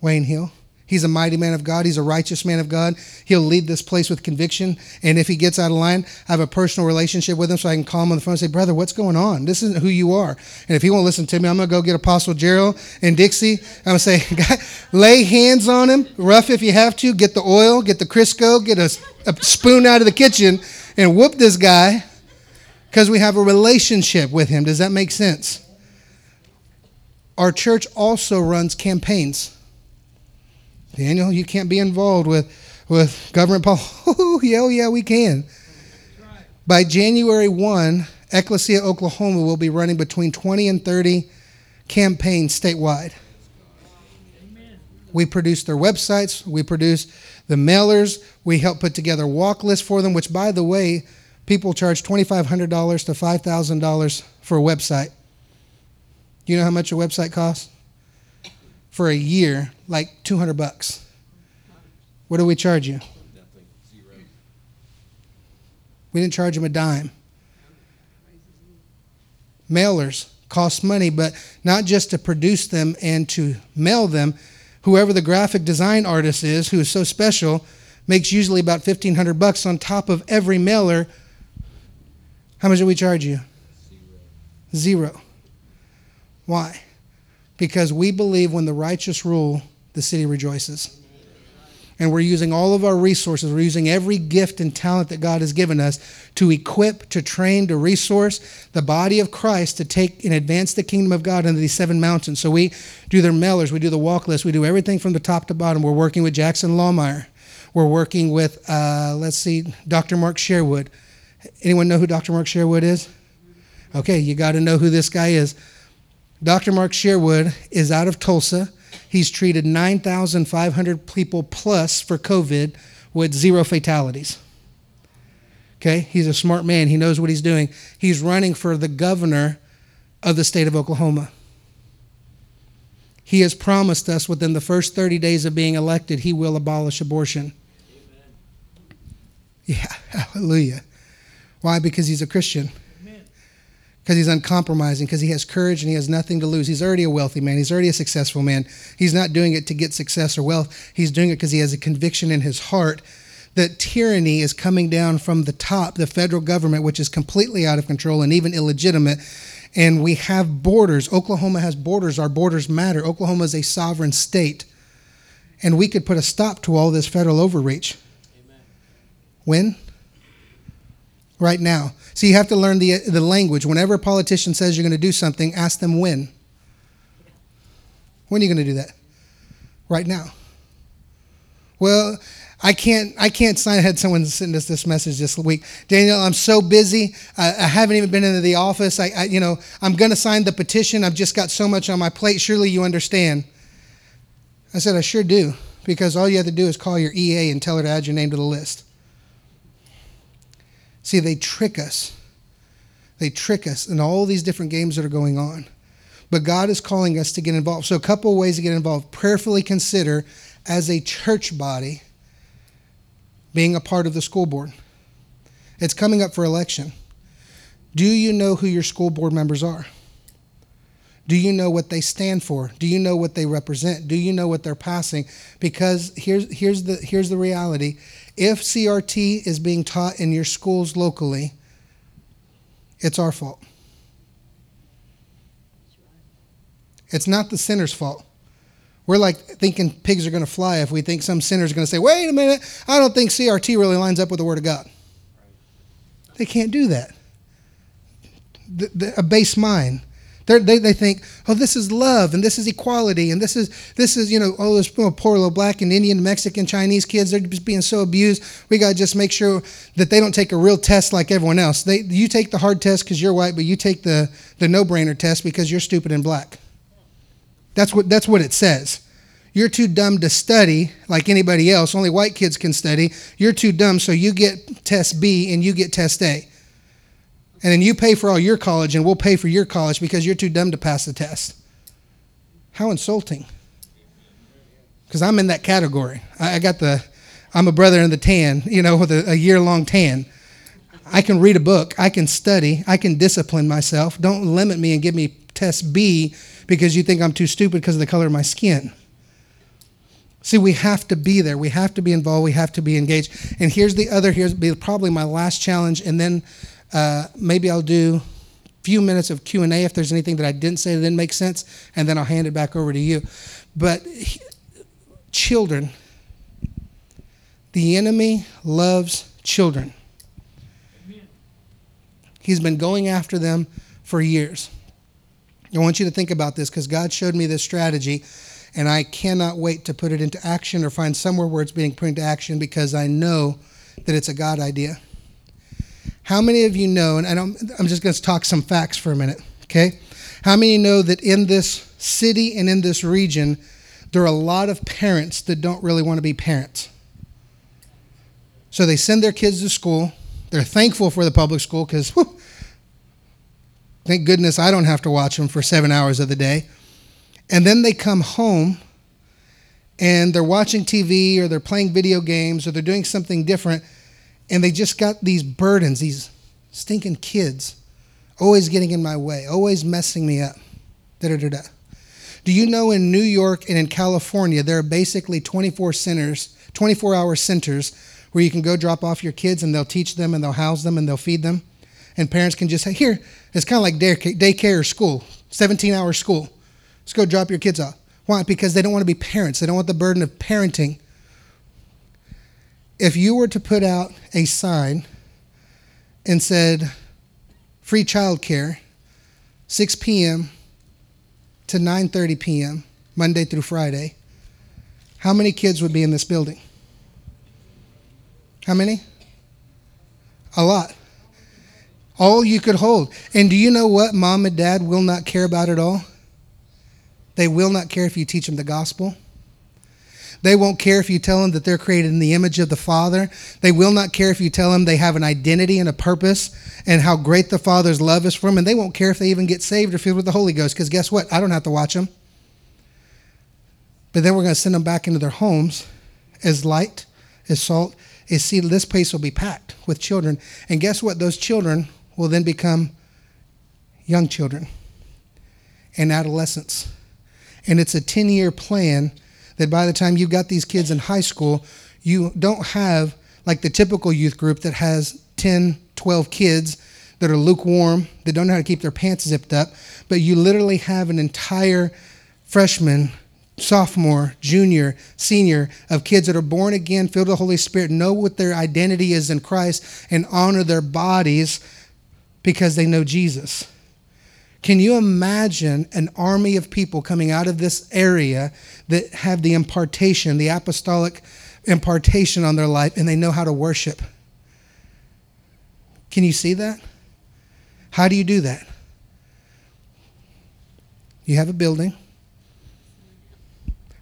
Speaker 2: Wayne Hill. He's a mighty man of God. He's a righteous man of God. He'll lead this place with conviction. And if he gets out of line, I have a personal relationship with him so I can call him on the phone and say, Brother, what's going on? This isn't who you are. And if he won't listen to me, I'm going to go get Apostle Gerald and Dixie. I'm going to say, lay hands on him, rough if you have to, get the oil, get the Crisco, get a, a spoon out of the kitchen, and whoop this guy because we have a relationship with him. Does that make sense? Our church also runs campaigns. Daniel, you can't be involved with, with government policy. Oh, yeah, oh, yeah, we can. By January 1, Ecclesia Oklahoma will be running between 20 and 30 campaigns statewide. We produce their websites, we produce the mailers, we help put together walk lists for them, which, by the way, people charge $2,500 to $5,000 for a website. You know how much a website costs? For a year, like 200 bucks. What do we charge you? Nothing, zero. We didn't charge them a dime. Mailers cost money, but not just to produce them and to mail them. Whoever the graphic design artist is, who is so special, makes usually about 1500 bucks on top of every mailer. How much do we charge you? Zero. Zero. Why? Because we believe when the righteous rule, the city rejoices. And we're using all of our resources, we're using every gift and talent that God has given us to equip, to train, to resource the body of Christ to take and advance the kingdom of God into these seven mountains. So we do their mailers, we do the walk list, we do everything from the top to bottom. We're working with Jackson Lahmeyer. We're working with, uh, let's see, Dr. Mark Sherwood. Anyone know who Dr. Mark Sherwood is? Okay, you got to know who this guy is. Dr. Mark Sherwood is out of Tulsa. He's treated 9,500 people plus for COVID with zero fatalities. Okay, he's a smart man. He knows what he's doing. He's running for the governor of the state of Oklahoma. He has promised us within the first 30 days of being elected, he will abolish abortion. Amen. Yeah, hallelujah. Why? Because he's a Christian because he's uncompromising, because he has courage and he has nothing to lose. He's already a wealthy man. He's already a successful man. He's not doing it to get success or wealth. He's doing it because he has a conviction in his heart that tyranny is coming down from the top, the federal government, which is completely out of control and even illegitimate. And we have borders. Oklahoma has borders. Our borders matter. Oklahoma is a sovereign state. And we could put a stop to all this federal overreach. Amen. When? Right now. So you have to learn the, the language. Whenever a politician says you're going to do something, ask them when. When are you going to do that? Right now. Well, I can't. I can't sign. I had someone send us this message this week. Daniel, I'm so busy. I, I haven't even been into the office. I, I you know, I'm going to sign the petition. I've just got so much on my plate. Surely you understand. I said, I sure do, because all you have to do is call your EA and tell her to add your name to the list. See, they trick us. They trick us in all these different games that are going on. But God is calling us to get involved. So, a couple ways to get involved. Prayerfully consider as a church body being a part of the school board. It's coming up for election. Do you know who your school board members are? Do you know what they stand for? Do you know what they represent? Do you know what they're passing? Because here's, here's, the, here's the reality if CRT is being taught in your schools locally, it's our fault. It's not the sinner's fault. We're like thinking pigs are going to fly if we think some sinner's going to say, wait a minute, I don't think CRT really lines up with the Word of God. They can't do that. The, the, a base mind they're, they they think, oh, this is love and this is equality and this is this is you know oh, all those poor little black and Indian, Mexican, Chinese kids they're just being so abused. We gotta just make sure that they don't take a real test like everyone else. They you take the hard test because you're white, but you take the the no brainer test because you're stupid and black. That's what that's what it says. You're too dumb to study like anybody else. Only white kids can study. You're too dumb, so you get test B and you get test A. And then you pay for all your college and we'll pay for your college because you're too dumb to pass the test. How insulting. Because I'm in that category. I, got the, I'm a brother in the tan, you know, with a, a year long tan. I can read a book. I can study. I can discipline myself. Don't limit me and give me test B because you think I'm too stupid because of the color of my skin. See, we have to be there. We have to be involved. We have to be engaged. And here's the other, here's probably my last challenge. And then uh, maybe I'll do a few minutes of Q&A if there's anything that I didn't say that didn't make sense, and then I'll hand it back over to you. But he, children, the enemy loves children. He's been going after them for years. I want you to think about this because God showed me this strategy, and I cannot wait to put it into action or find somewhere where it's being put into action because I know that it's a God idea. How many of you know, and I'm, I'm just going to talk some facts for a minute, okay? How many know that in this city and in this region, there are a lot of parents that don't really want to be parents? So they send their kids to school. They're thankful for the public school because, thank goodness I don't have to watch them for seven hours of the day. And then they come home and they're watching TV or they're playing video games or they're doing something different and they just got these burdens, these stinking kids, always getting in my way, always messing me up. Da da da da. Do you know in New York and in California there are basically 24 centers, 24 hour centers where you can go drop off your kids and they'll teach them and they'll house them and they'll feed them, and parents can just say, "Here, it's kind of like daycare or school, 17 hour school. Let's go drop your kids off." Why? Because they don't want to be parents. They don't want the burden of parenting if you were to put out a sign and said free childcare 6 p.m. to 9:30 p.m. Monday through Friday how many kids would be in this building how many a lot all you could hold and do you know what mom and dad will not care about at all they will not care if you teach them the gospel they won't care if you tell them that they're created in the image of the Father. They will not care if you tell them they have an identity and a purpose and how great the Father's love is for them. And they won't care if they even get saved or filled with the Holy Ghost because guess what? I don't have to watch them. But then we're going to send them back into their homes as light, as salt, as seed. this place will be packed with children. And guess what? Those children will then become young children and adolescents. And it's a 10 year plan that by the time you've got these kids in high school, you don't have like the typical youth group that has 10, 12 kids that are lukewarm, that don't know how to keep their pants zipped up, but you literally have an entire freshman, sophomore, junior, senior of kids that are born again, filled with the Holy Spirit, know what their identity is in Christ, and honor their bodies because they know Jesus. Can you imagine an army of people coming out of this area that have the impartation, the apostolic impartation on their life, and they know how to worship? Can you see that? How do you do that? You have a building,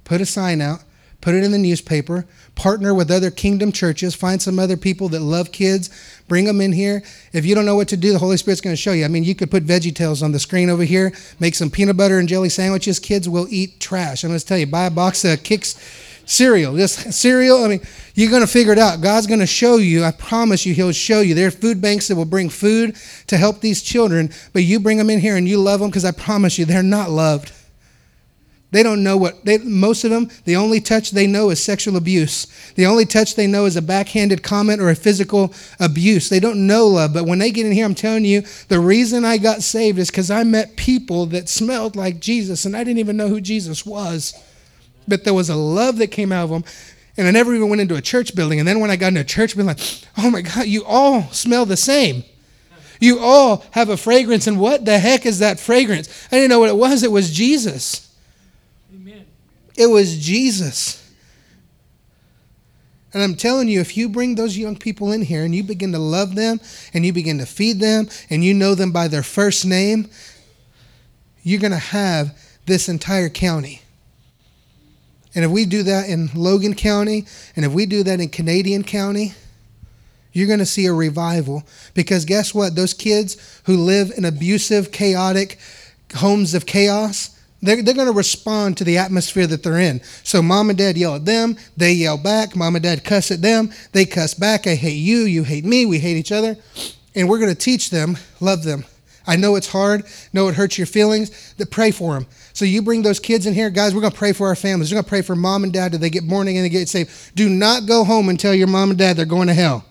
Speaker 2: put a sign out, put it in the newspaper, partner with other kingdom churches, find some other people that love kids, bring them in here. If you don't know what to do, the Holy Spirit's going to show you. I mean, you could put Veggie Tales on the screen over here, make some peanut butter and jelly sandwiches. Kids will eat trash. I'm going to tell you, buy a box of Kix cereal. Just cereal. I mean, you're going to figure it out. God's going to show you. I promise you, He'll show you. There are food banks that will bring food to help these children, but you bring them in here and you love them because I promise you, they're not loved. They don't know what they most of them the only touch they know is sexual abuse. The only touch they know is a backhanded comment or a physical abuse. They don't know love, but when they get in here I'm telling you the reason I got saved is cuz I met people that smelled like Jesus and I didn't even know who Jesus was. But there was a love that came out of them. And I never even went into a church building. And then when I got into a church building, like, oh my God, you all smell the same. You all have a fragrance. And what the heck is that fragrance? I didn't know what it was. It was Jesus. It was Jesus. And I'm telling you, if you bring those young people in here and you begin to love them and you begin to feed them and you know them by their first name, you're going to have this entire county. And if we do that in Logan County and if we do that in Canadian County, you're going to see a revival. Because guess what? Those kids who live in abusive, chaotic homes of chaos, they're, they're going to respond to the atmosphere that they're in. So mom and dad yell at them, they yell back. Mom and dad cuss at them, they cuss back. I hate you, you hate me, we hate each other. And we're going to teach them, love them. I know it's hard, know it hurts your feelings, that pray for them. So you bring those kids in here, guys, we're going to pray for our families. We're going to pray for mom and dad that they get born again and get saved. Do not go home and tell your mom and dad they're going to hell.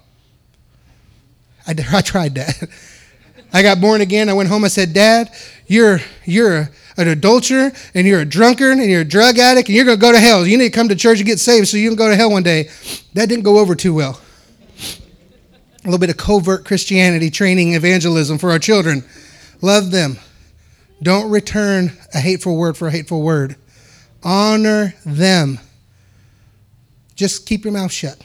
Speaker 2: I, I tried that. I got born again. I went home. I said, Dad, you're, you're an adulterer and you're a drunkard and you're a drug addict and you're going to go to hell. You need to come to church and get saved so you can go to hell one day. That didn't go over too well. A little bit of covert Christianity training evangelism for our children. Love them. Don't return a hateful word for a hateful word. Honor them. Just keep your mouth shut.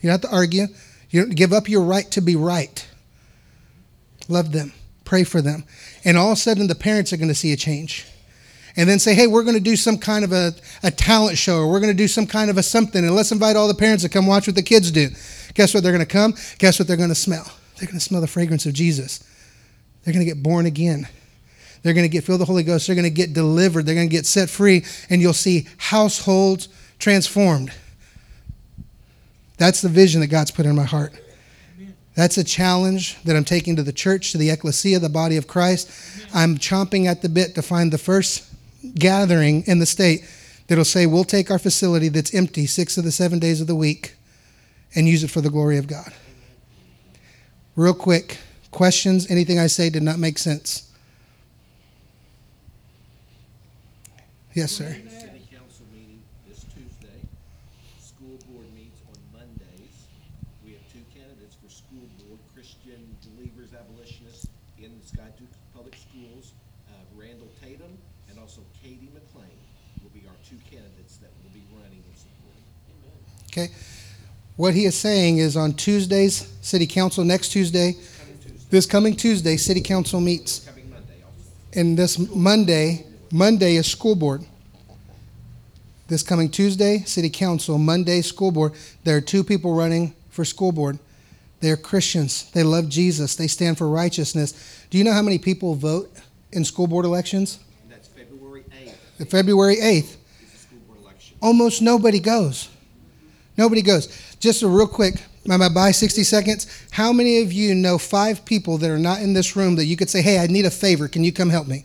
Speaker 2: You don't have to argue. You don't give up your right to be right. Love them. Pray for them. And all of a sudden, the parents are going to see a change and then say, hey, we're going to do some kind of a, a talent show or we're going to do some kind of a something and let's invite all the parents to come watch what the kids do. Guess what? They're going to come. Guess what they're going to smell? They're going to smell the fragrance of Jesus. They're going to get born again. They're going to get filled with the Holy Ghost. They're going to get delivered. They're going to get set free. And you'll see households transformed. That's the vision that God's put in my heart. That's a challenge that I'm taking to the church, to the ecclesia, the body of Christ. I'm chomping at the bit to find the first gathering in the state that'll say, we'll take our facility that's empty six of the seven days of the week and use it for the glory of God. Real quick, questions? Anything I say did not make sense? Yes, sir.
Speaker 3: City council meeting this Tuesday. School board meets on Mondays. We have two candidates for school board, Christian believers abolitionists in the Skiatook Public Schools, uh, Randall Tatum and also Katie McLean will be our two candidates that will be running and supporting.
Speaker 2: Okay. What he is saying is on Tuesdays, city council, next Tuesday,
Speaker 3: Coming Tuesday,
Speaker 2: this coming Tuesday, city council meets.
Speaker 3: coming Monday also.
Speaker 2: And this Monday, Monday is school board. This coming Tuesday, city council, Monday, school board. There are two people running for school board. They're Christians. They love Jesus. They stand for righteousness. Do you know how many people vote in school board elections?
Speaker 3: That's February eighth
Speaker 2: February 8th.
Speaker 3: is the school board election.
Speaker 2: Almost nobody goes. Nobody goes. Just a real quick by 60 seconds? How many of you know five people that are not in this room that you could say, hey, I need a favor. Can you come help me?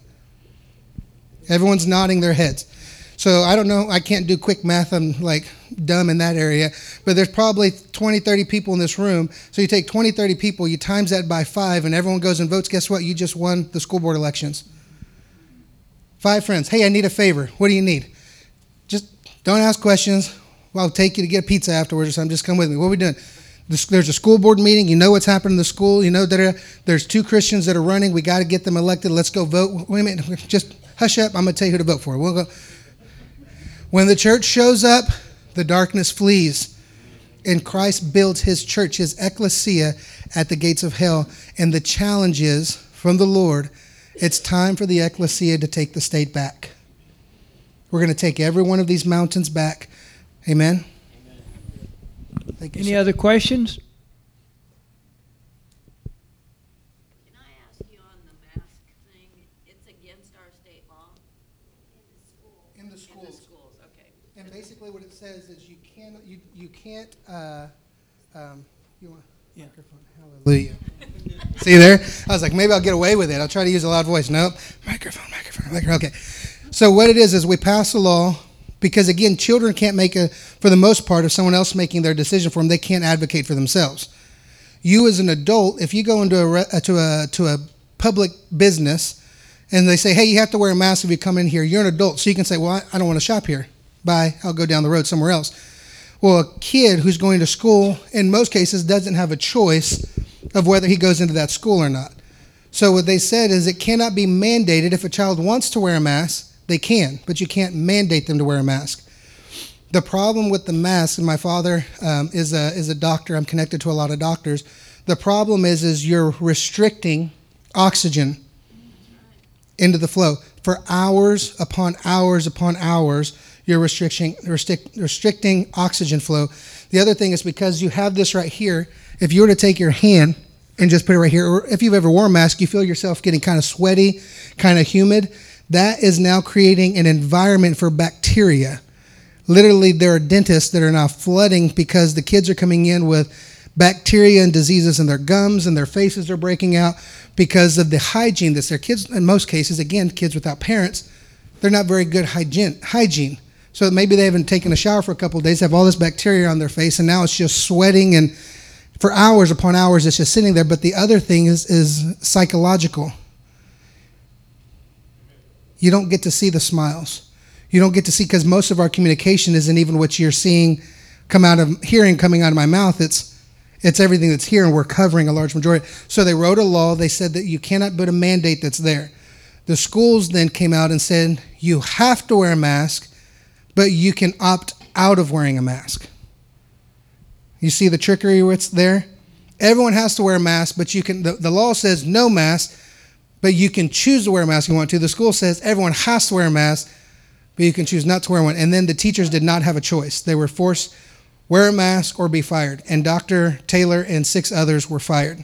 Speaker 2: Everyone's nodding their heads. So I don't know. I can't do quick math. I'm like dumb in that area. But there's probably 20, 30 people in this room. So you take 20, 30 people, you times that by five, and everyone goes and votes. Guess what? You just won the school board elections. Five friends. Hey, I need a favor. What do you need? Just don't ask questions. Well, I'll take you to get pizza afterwards or something. Just come with me. What are we doing? There's a school board meeting. You know what's happening in the school. You know that there's two Christians that are running. We got to get them elected. Let's go vote. Wait a minute. Just hush up. I'm going to tell you who to vote for. We'll go. When the church shows up, the darkness flees. And Christ builds his church, his ecclesia, at the gates of hell. And the challenge is from the Lord it's time for the ecclesia to take the state back. We're going to take every one of these mountains back. Amen.
Speaker 1: Thank you, Any sir. other questions?
Speaker 4: Can I ask you on the mask thing? It's against our state law?
Speaker 2: In the schools.
Speaker 4: In the schools, okay.
Speaker 2: And basically what it says is you can't, you, you can't, uh, um, you want yeah. microphone? Hallelujah. See there? I was like, maybe I'll get away with it. I'll try to use a loud voice. Nope. Microphone, microphone, microphone. Okay. So what it is is we pass a law because again, children can't make a, for the most part, if someone else making their decision for them, they can't advocate for themselves. You as an adult, if you go into a, uh, to a, to a public business and they say, hey, you have to wear a mask if you come in here, you're an adult. So you can say, well, I, I don't want to shop here. Bye. I'll go down the road somewhere else. Well, a kid who's going to school, in most cases, doesn't have a choice of whether he goes into that school or not. So what they said is it cannot be mandated. If a child wants to wear a mask, they can, but you can't mandate them to wear a mask. The problem with the mask, and my father um, is a is a doctor. I'm connected to a lot of doctors. The problem is is you're restricting oxygen into the flow for hours upon hours upon hours. You're restricting restrict, restricting oxygen flow. The other thing is because you have this right here. If you were to take your hand and just put it right here, or if you've ever worn a mask, you feel yourself getting kind of sweaty, kind of humid that is now creating an environment for bacteria. Literally, there are dentists that are now flooding because the kids are coming in with bacteria and diseases in their gums and their faces are breaking out because of the hygiene that's their Kids, in most cases, again, kids without parents, they're not very good hygiene. hygiene. So maybe they haven't taken a shower for a couple of days, have all this bacteria on their face, and now it's just sweating and for hours upon hours it's just sitting there. But the other thing is, is psychological you don't get to see the smiles. You don't get to see because most of our communication isn't even what you're seeing come out of hearing coming out of my mouth. It's it's everything that's here, and we're covering a large majority. So they wrote a law. They said that you cannot put a mandate that's there. The schools then came out and said you have to wear a mask, but you can opt out of wearing a mask. You see the trickery that's there? Everyone has to wear a mask, but you can. The, the law says no mask, but you can choose to wear a mask if you want to. The school says everyone has to wear a mask, but you can choose not to wear one. And then the teachers did not have a choice. They were forced wear a mask or be fired. And Dr. Taylor and six others were fired.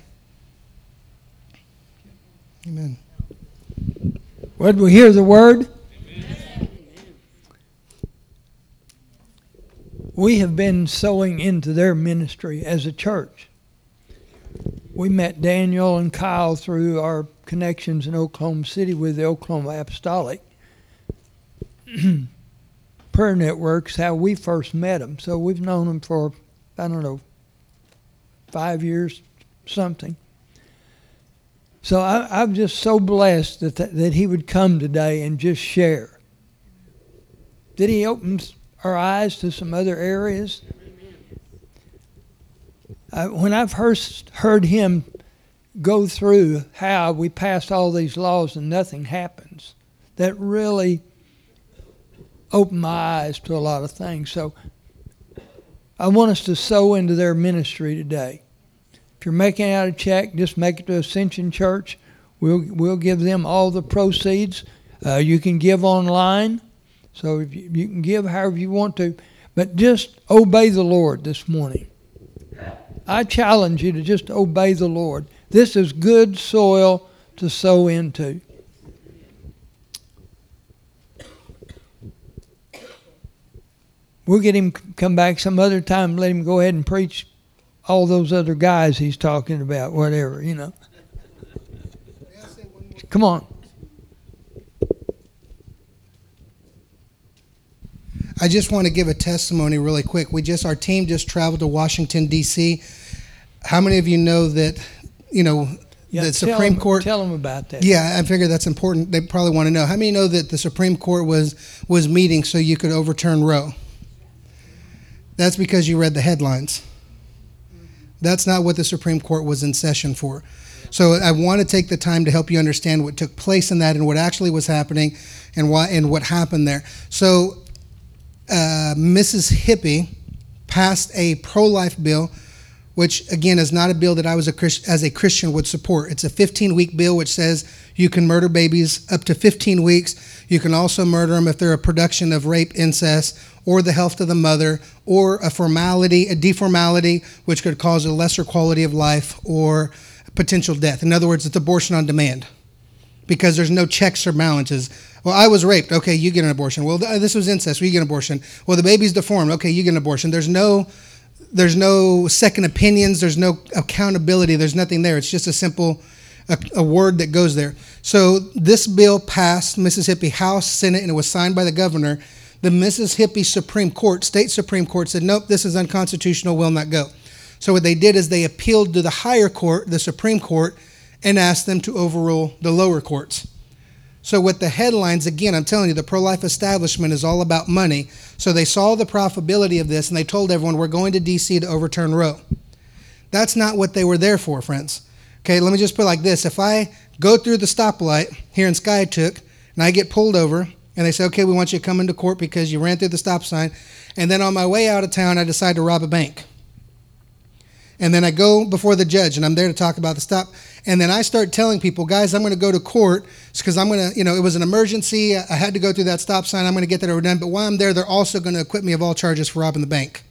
Speaker 2: Amen.
Speaker 1: Would we hear the word? Amen. We have been sowing into their ministry as a church. We met Daniel and Kyle through our connections in Oklahoma City with the Oklahoma Apostolic Prayer Networks, how we first met them. So we've known them for, I don't know, five years, something. So I, am just so blessed that, that, that he would come today and just share. Did he open our eyes to some other areas? Uh, when I've first heard him go through how we passed all these laws and nothing happens. That really opened my eyes to a lot of things. So I want us to sow into their ministry today. If you're making out a check, just make it to Ascension Church. We'll we'll give them all the proceeds. Uh, you can give online, so you, you can give however you want to, but just obey the Lord this morning. I challenge you to just obey the Lord. This is good soil to sow into. We'll get him come back some other time. Let him go ahead and preach all those other guys he's talking about, whatever, you know. Come on.
Speaker 2: I just want to give a testimony really quick. We just our team just traveled to Washington D.C. How many of you know that you know
Speaker 1: Yeah,
Speaker 2: the Supreme
Speaker 1: 'em-
Speaker 2: Court?
Speaker 1: Tell them about that.
Speaker 2: Yeah, I figure that's important. They probably want to know. How many know that the Supreme Court was was meeting so you could overturn Roe? That's because you read the headlines. That's not what the Supreme Court was in session for. So I want to take the time to help you understand what took place in that and what actually was happening and why and what happened there. So uh, Mississippi passed a pro-life bill which again is not a bill that I was a Christ, as a Christian would support. It's a 15 week bill which says you can murder babies up to 15 weeks. You can also murder them if they're a production of rape, incest, or the health of the mother, or a formality, a deformality, which could cause a lesser quality of life or potential death. In other words, it's abortion on demand because there's no checks or balances. Well, I was raped. Okay, you get an abortion. Well, th- uh, this was incest. Well, you get an abortion. Well, the baby's deformed. Okay, you get an abortion. There's no there's no second opinions there's no accountability there's nothing there it's just a simple a, a, word that goes there so this bill passed mississippi house senate and it was signed by the governor the mississippi supreme court state supreme court said nope this is unconstitutional will not go so what they did is they appealed to the higher court the supreme court and asked them to overrule the lower courts so, with the headlines, again, I'm telling you, the pro life establishment is all about money. So, they saw the profitability of this and they told everyone, we're going to DC to overturn Roe. That's not what they were there for, friends. Okay, let me just put it like this if I go through the stoplight here in Skiatook and I get pulled over and they say, okay, we want you to come into court because you ran through the stop sign, and then on my way out of town, I decide to rob a bank. And then I go before the judge and I'm there to talk about the stop. And then I start telling people, guys, I'm going to go to court because I'm going to, you know, it was an emergency. I had to go through that stop sign. I'm going to get that overdone. But while I'm there, they're also going to acquit me of all charges for robbing the bank.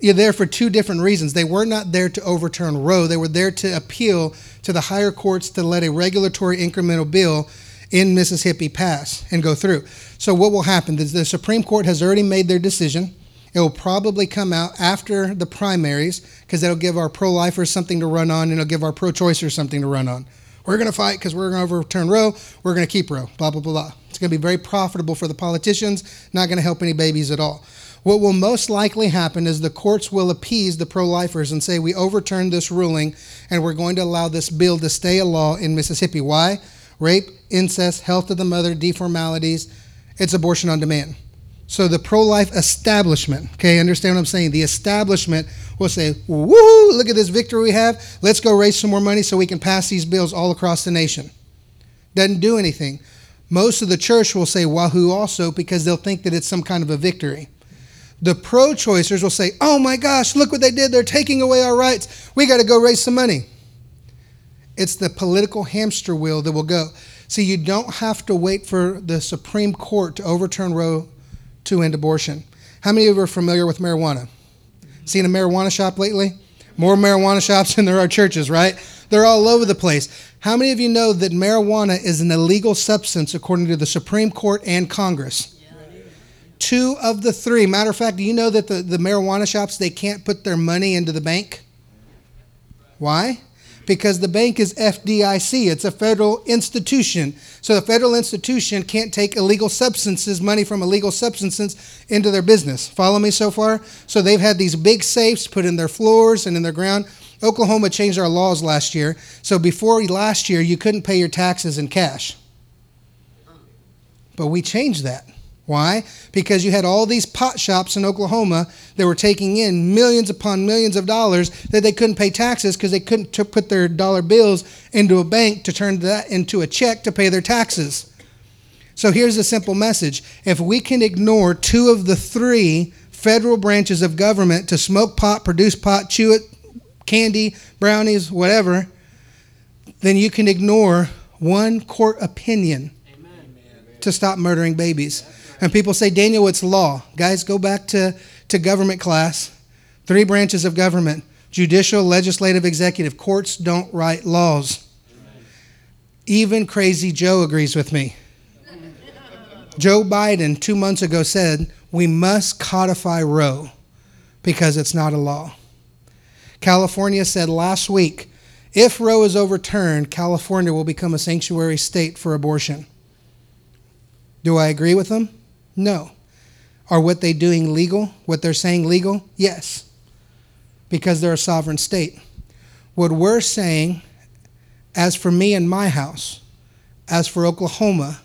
Speaker 2: You're there for two different reasons. They were not there to overturn Roe. They were there to appeal to the higher courts to let a regulatory incremental bill in Mississippi pass and go through. So what will happen the Supreme Court has already made their decision. It will probably come out after the primaries because that'll give our pro lifers something to run on and it'll give our pro choicers something to run on. We're going to fight because we're going to overturn Roe. We're going to keep Roe. Blah, blah, blah, blah. It's going to be very profitable for the politicians, not going to help any babies at all. What will most likely happen is the courts will appease the pro lifers and say, We overturned this ruling and we're going to allow this bill to stay a law in Mississippi. Why? Rape, incest, health of the mother, deformalities, it's abortion on demand. So the pro-life establishment, okay, understand what I'm saying? The establishment will say, "Woo! Look at this victory we have. Let's go raise some more money so we can pass these bills all across the nation." Doesn't do anything. Most of the church will say "Wahoo!" also because they'll think that it's some kind of a victory. The pro-choicers will say, "Oh my gosh, look what they did! They're taking away our rights. We got to go raise some money." It's the political hamster wheel that will go. See, you don't have to wait for the Supreme Court to overturn Roe to end abortion. How many of you are familiar with marijuana? Seen a marijuana shop lately? More marijuana shops than there are churches, right? They're all over the place. How many of you know that marijuana is an illegal substance according to the Supreme Court and Congress? Two of the three. Matter of fact, do you know that the, the marijuana shops they can't put their money into the bank? Why? Because the bank is FDIC. It's a federal institution. So the federal institution can't take illegal substances, money from illegal substances, into their business. Follow me so far? So they've had these big safes put in their floors and in their ground. Oklahoma changed our laws last year. So before last year, you couldn't pay your taxes in cash. But we changed that. Why? Because you had all these pot shops in Oklahoma that were taking in millions upon millions of dollars that they couldn't pay taxes because they couldn't t- put their dollar bills into a bank to turn that into a check to pay their taxes. So here's a simple message if we can ignore two of the three federal branches of government to smoke pot, produce pot, chew it, candy, brownies, whatever, then you can ignore one court opinion to stop murdering babies. And people say, Daniel, it's law. Guys, go back to, to government class. Three branches of government judicial, legislative, executive. Courts don't write laws. Even crazy Joe agrees with me. Joe Biden, two months ago, said, We must codify Roe. because it's not a law. California said last week if Roe is overturned, California will become a sanctuary state for abortion. Do I agree with them? No. Are what they doing legal? What they're saying legal? Yes. Because they're a sovereign state. What we're saying, as for me and my house, as for Oklahoma,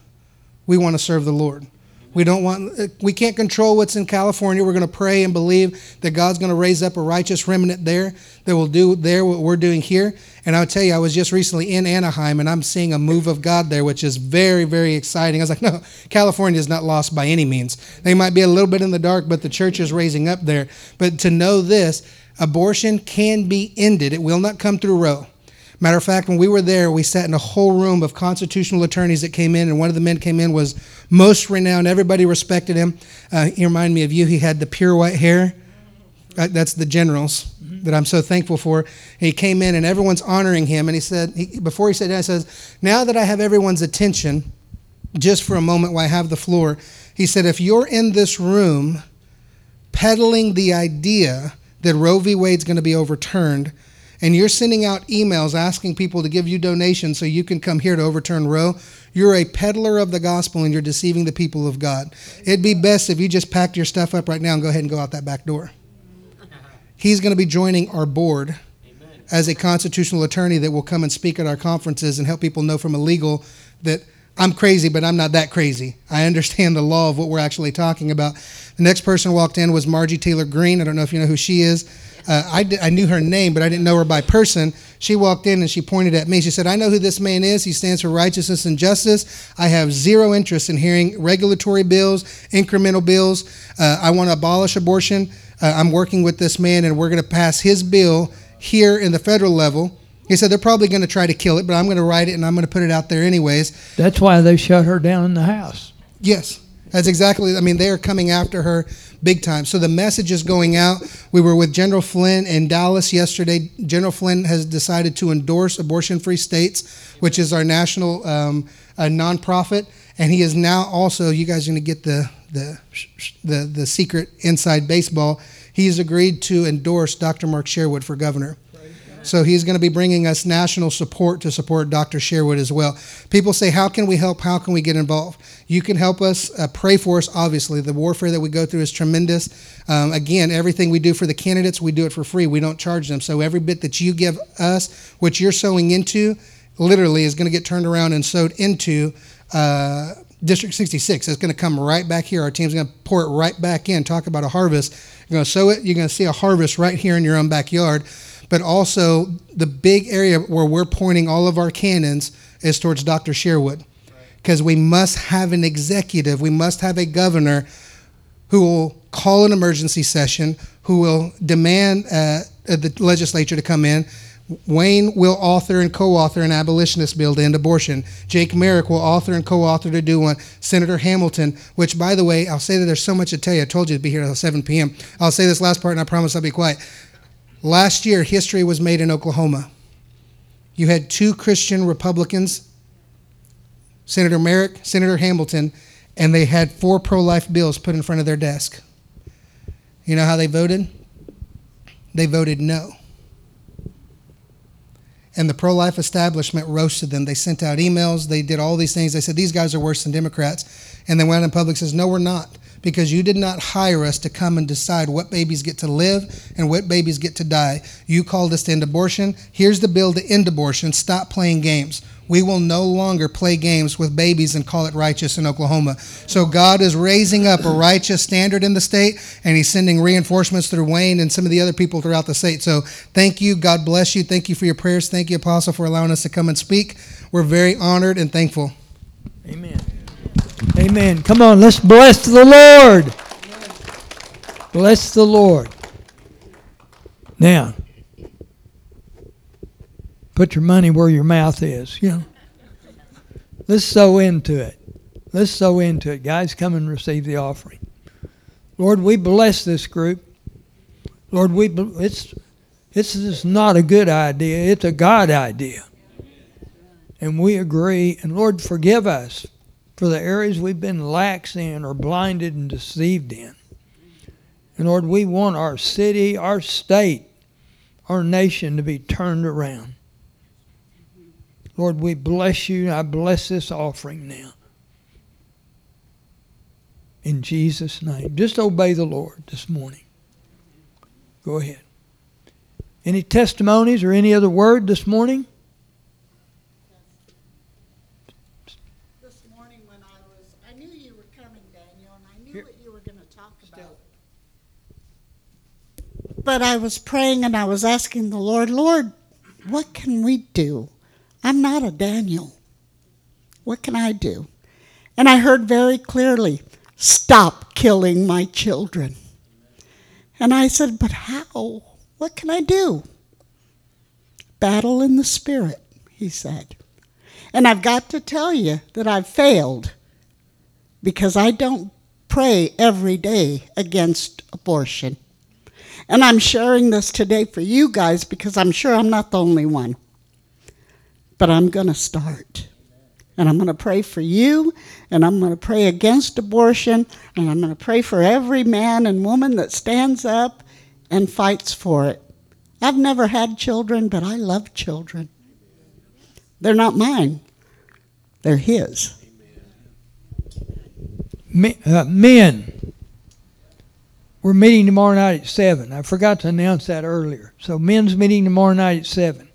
Speaker 2: we want to serve the Lord. We don't want we can't control what's in California. We're going to pray and believe that God's going to raise up a righteous remnant there that will do there what we're doing here. And I'll tell you, I was just recently in Anaheim and I'm seeing a move of God there, which is very, very exciting. I was like, no, California is not lost by any means. They might be a little bit in the dark, but the church is raising up there. But to know this, abortion can be ended. It will not come through Roe. Matter of fact, when we were there, we sat in a whole room of constitutional attorneys that came in, and one of the men came in was most renowned. Everybody respected him. Uh, he reminded me of you. He had the pure white hair. Uh, that's the generals that I'm so thankful for. He came in, and everyone's honoring him. And he said, he, before he said that, he says, "Now that I have everyone's attention, just for a moment while I have the floor," he said, "If you're in this room peddling the idea that Roe v. Wade's going to be overturned." and you're sending out emails asking people to give you donations so you can come here to overturn Roe, you're a peddler of the gospel and you're deceiving the people of God. It'd be best if you just packed your stuff up right now and go ahead and go out that back door. He's going to be joining our board as a constitutional attorney that will come and speak at our conferences and help people know from a legal that I'm crazy, but I'm not that crazy. I understand the law of what we're actually talking about. The next person walked in was Margie Taylor Greene. I don't know if you know who she is. Uh, I, I knew her name, but I didn't know her by person. She walked in and she pointed at me. She said, I know who this man is. He stands for righteousness and justice. I have zero interest in hearing regulatory bills, incremental bills. Uh, I want to abolish abortion. Uh, I'm working with this man, and we're going to pass his bill here in the federal level. He said they're probably going to try to kill it, but I'm going to write it and I'm going to put it out there anyways.
Speaker 1: That's why they shut her down in the house.
Speaker 2: Yes, that's exactly. I mean, they are coming after her big time. So the message is going out. We were with General Flynn in Dallas yesterday. General Flynn has decided to endorse Abortion Free States, which is our national um, nonprofit, and he is now also. You guys are going to get the the the the secret inside baseball. He's agreed to endorse Dr. Mark Sherwood for governor. So he's going to be bringing us national support to support Dr. Sherwood as well. People say, How can we help? How can we get involved? You can help us, uh, pray for us, obviously. The warfare that we go through is tremendous. Um, again, everything we do for the candidates, we do it for free. We don't charge them. So every bit that you give us, what you're sowing into, literally is going to get turned around and sowed into. Uh, District 66 It's going to come right back here. Our team's going to pour it right back in. Talk about a harvest. You're going to sow it. You're going to see a harvest right here in your own backyard but also the big area where we're pointing all of our cannons is towards Dr. Sherwood. Because we must have an executive, we must have a governor who will call an emergency session, who will demand uh, the legislature to come in. Wayne will author and co author an abolitionist bill to end abortion. Jake Merrick will author and co author to do one. Senator Hamilton, which, by the way, I'll say that there's so much to tell you. I told you to be here until 7 p.m. I'll say this last part and I promise I'll be quiet. Last year, history was made in Oklahoma. You had two Christian Republicans, Senator Merrick, Senator Hamilton, and they had four pro life bills put in front of their desk. You know how they voted? They voted no. And the pro life establishment roasted them. They sent out emails, they did all these things. They said, These guys are worse than Democrats. And then went out in public and says, No, we're not because you did not hire us to come and decide what babies get to live and what babies get to die. You called us to end abortion. Here's the bill to end abortion. Stop playing games. We will no longer play games with babies and call it righteous in Oklahoma. So God is raising up a righteous standard in the state, and He's sending reinforcements through Wayne and some of the other people throughout the state. So thank you. God bless you. Thank you for your prayers. Thank you, Apostle, for allowing us to come and speak. We're very honored and thankful.
Speaker 1: Amen. Amen. Come on, let's bless the Lord. Bless the Lord. Now, put your money where your mouth is. You know, let's sow into it. Let's sow into it, guys. Come and receive the offering. Lord, we bless this group. Lord, we it's it's just not a good idea. It's a God idea, and we agree. And Lord, forgive us for the areas we've been lax in or blinded and deceived in. And Lord, we want our city, our state, our nation to be turned around. Lord, we bless you. I bless this offering now. In Jesus' name. Just obey the Lord this morning. Go ahead. Any testimonies or any other word this morning?
Speaker 5: This morning when I was, I knew you were coming, Daniel, and I knew
Speaker 1: Here.
Speaker 5: what you were going to talk about. But I was praying and I was asking the Lord, Lord, what can we do? I'm not a Daniel. What can I do? And I heard very clearly, stop killing my children. And I said, but how? What can I do? Battle in the spirit, he said. And I've got to tell you that I've failed because I don't pray every day against abortion. And I'm sharing this today for you guys because I'm sure I'm not the only one. But I'm going to start. And I'm going to pray for you, and I'm going to pray against abortion, and I'm going to pray for every man and woman that stands up and fights for it. I've never had children, but I love children. They're not mine, they're His.
Speaker 1: Me- uh, men, we're meeting tomorrow night at 7. I forgot to announce that earlier. So, men's meeting tomorrow night at 7.